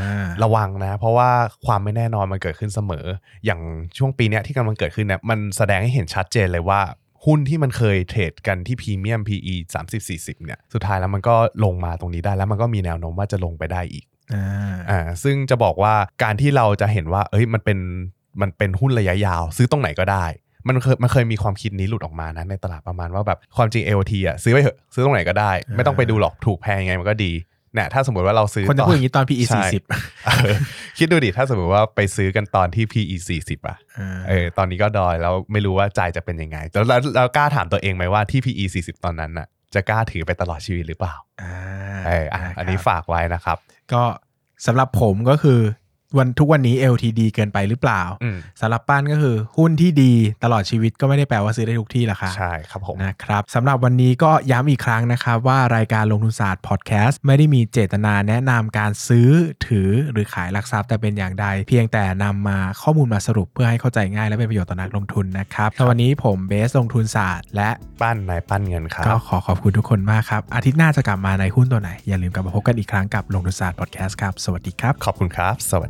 Speaker 2: ระวังนะ เพราะว่าความไม่แน่นอนมันเกิดขึ้นเสมอ อย่างช่วงปีเนี้ยที่กำลังเกิดขึ้นเนี่ยมันแสดงให้เห็นชัดเจนเลยว่าหุ้นที่มันเคยเทรดกันที่พรีเมียม PE 30 40 เนี่ย สุดท้ายแล้วมันก็ลงมาตรงนี้ได้แล้วมันก็มีแนวโน้มว่าจะลงไปได้อีก
Speaker 1: อ่า
Speaker 2: อ่าซึ่งจะบอกว่าการที่เราจะเห็นว่า เอ้ยมันเป็นมันเป็นหุ้นระยะยาว ซื้อตรงไหนก็ได้ มันเคยมันเคยมีความคิดนี้หลุดออกมานะในตลาดประมาณว่าแบบความจริง LT อะซื้อไปเถอะซื้อตรงไหนก็ได้ ไม่ต้องไปดูหรอกถูกแพงยังไงมันก็ดีเนี่ยถ้าสมมติว่าเราซื้อ
Speaker 1: คนจะ
Speaker 2: ต
Speaker 1: พูดอย่างนี้ตอน PE
Speaker 2: ใช่
Speaker 1: 40
Speaker 2: เออคิดดูดิถ้าสมมติว่าไปซื้อกันตอนที่ PE 40 อะ
Speaker 1: อ่า
Speaker 2: เออตอนนี้ก็ดอยแล้วไม่รู้ว่าใจจะเป็นยังไงแล้วแล้วแล้วกล้าถามตัวเองไหมว่าที่ PE 40 ตอนนั้นน่ะ จะกล้าถือไปตลอดชีวิตหรือเปล่า
Speaker 1: อ่า
Speaker 2: เอออะะ
Speaker 1: ครับ
Speaker 2: อันนี้ฝากไว้นะครับ
Speaker 1: ก็สำหรับผมก็คือ วันทุกวันนี้ LTD เกินไปหรือเปล่า
Speaker 2: อืม
Speaker 1: สำหรับปั้นก็คือหุ้นที่ดีตลอดชีวิตก็ไม่ได้แปลว่าซื้อได้ทุกที่ละค่ะ
Speaker 2: ใช่ครับผม
Speaker 1: นะครับสำหรับวันนี้ก็ย้ำอีกครั้งนะครับว่ารายการลงทุนศาสตร์พอดแคสต์ไม่ได้มีเจตนาแนะนำการซื้อถือหรือขายหลักทรัพย์แต่เป็นอย่างใด เพียงแต่นำมาข้อมูลมาสรุปเพื่อให้เข้าใจง่ายและเป็นประโยชน์ต่อนักลงทุนนะครับสำหรับวันนี้ผมเบสลงทุนศาสตร์และ
Speaker 2: ปั้นนายปั้นเงินครับ
Speaker 1: ก็ขอขอบคุณทุกคนมากครับอาทิตย์หน้าจะกลับมาในหุ้นตัวไหนอย่าลืมกลับมาพบกันอีกครั้งกับลงทุนศาสตร์พอดแคสต์ครับสวัสดีครับ
Speaker 2: ขอบคุณครับ สวัส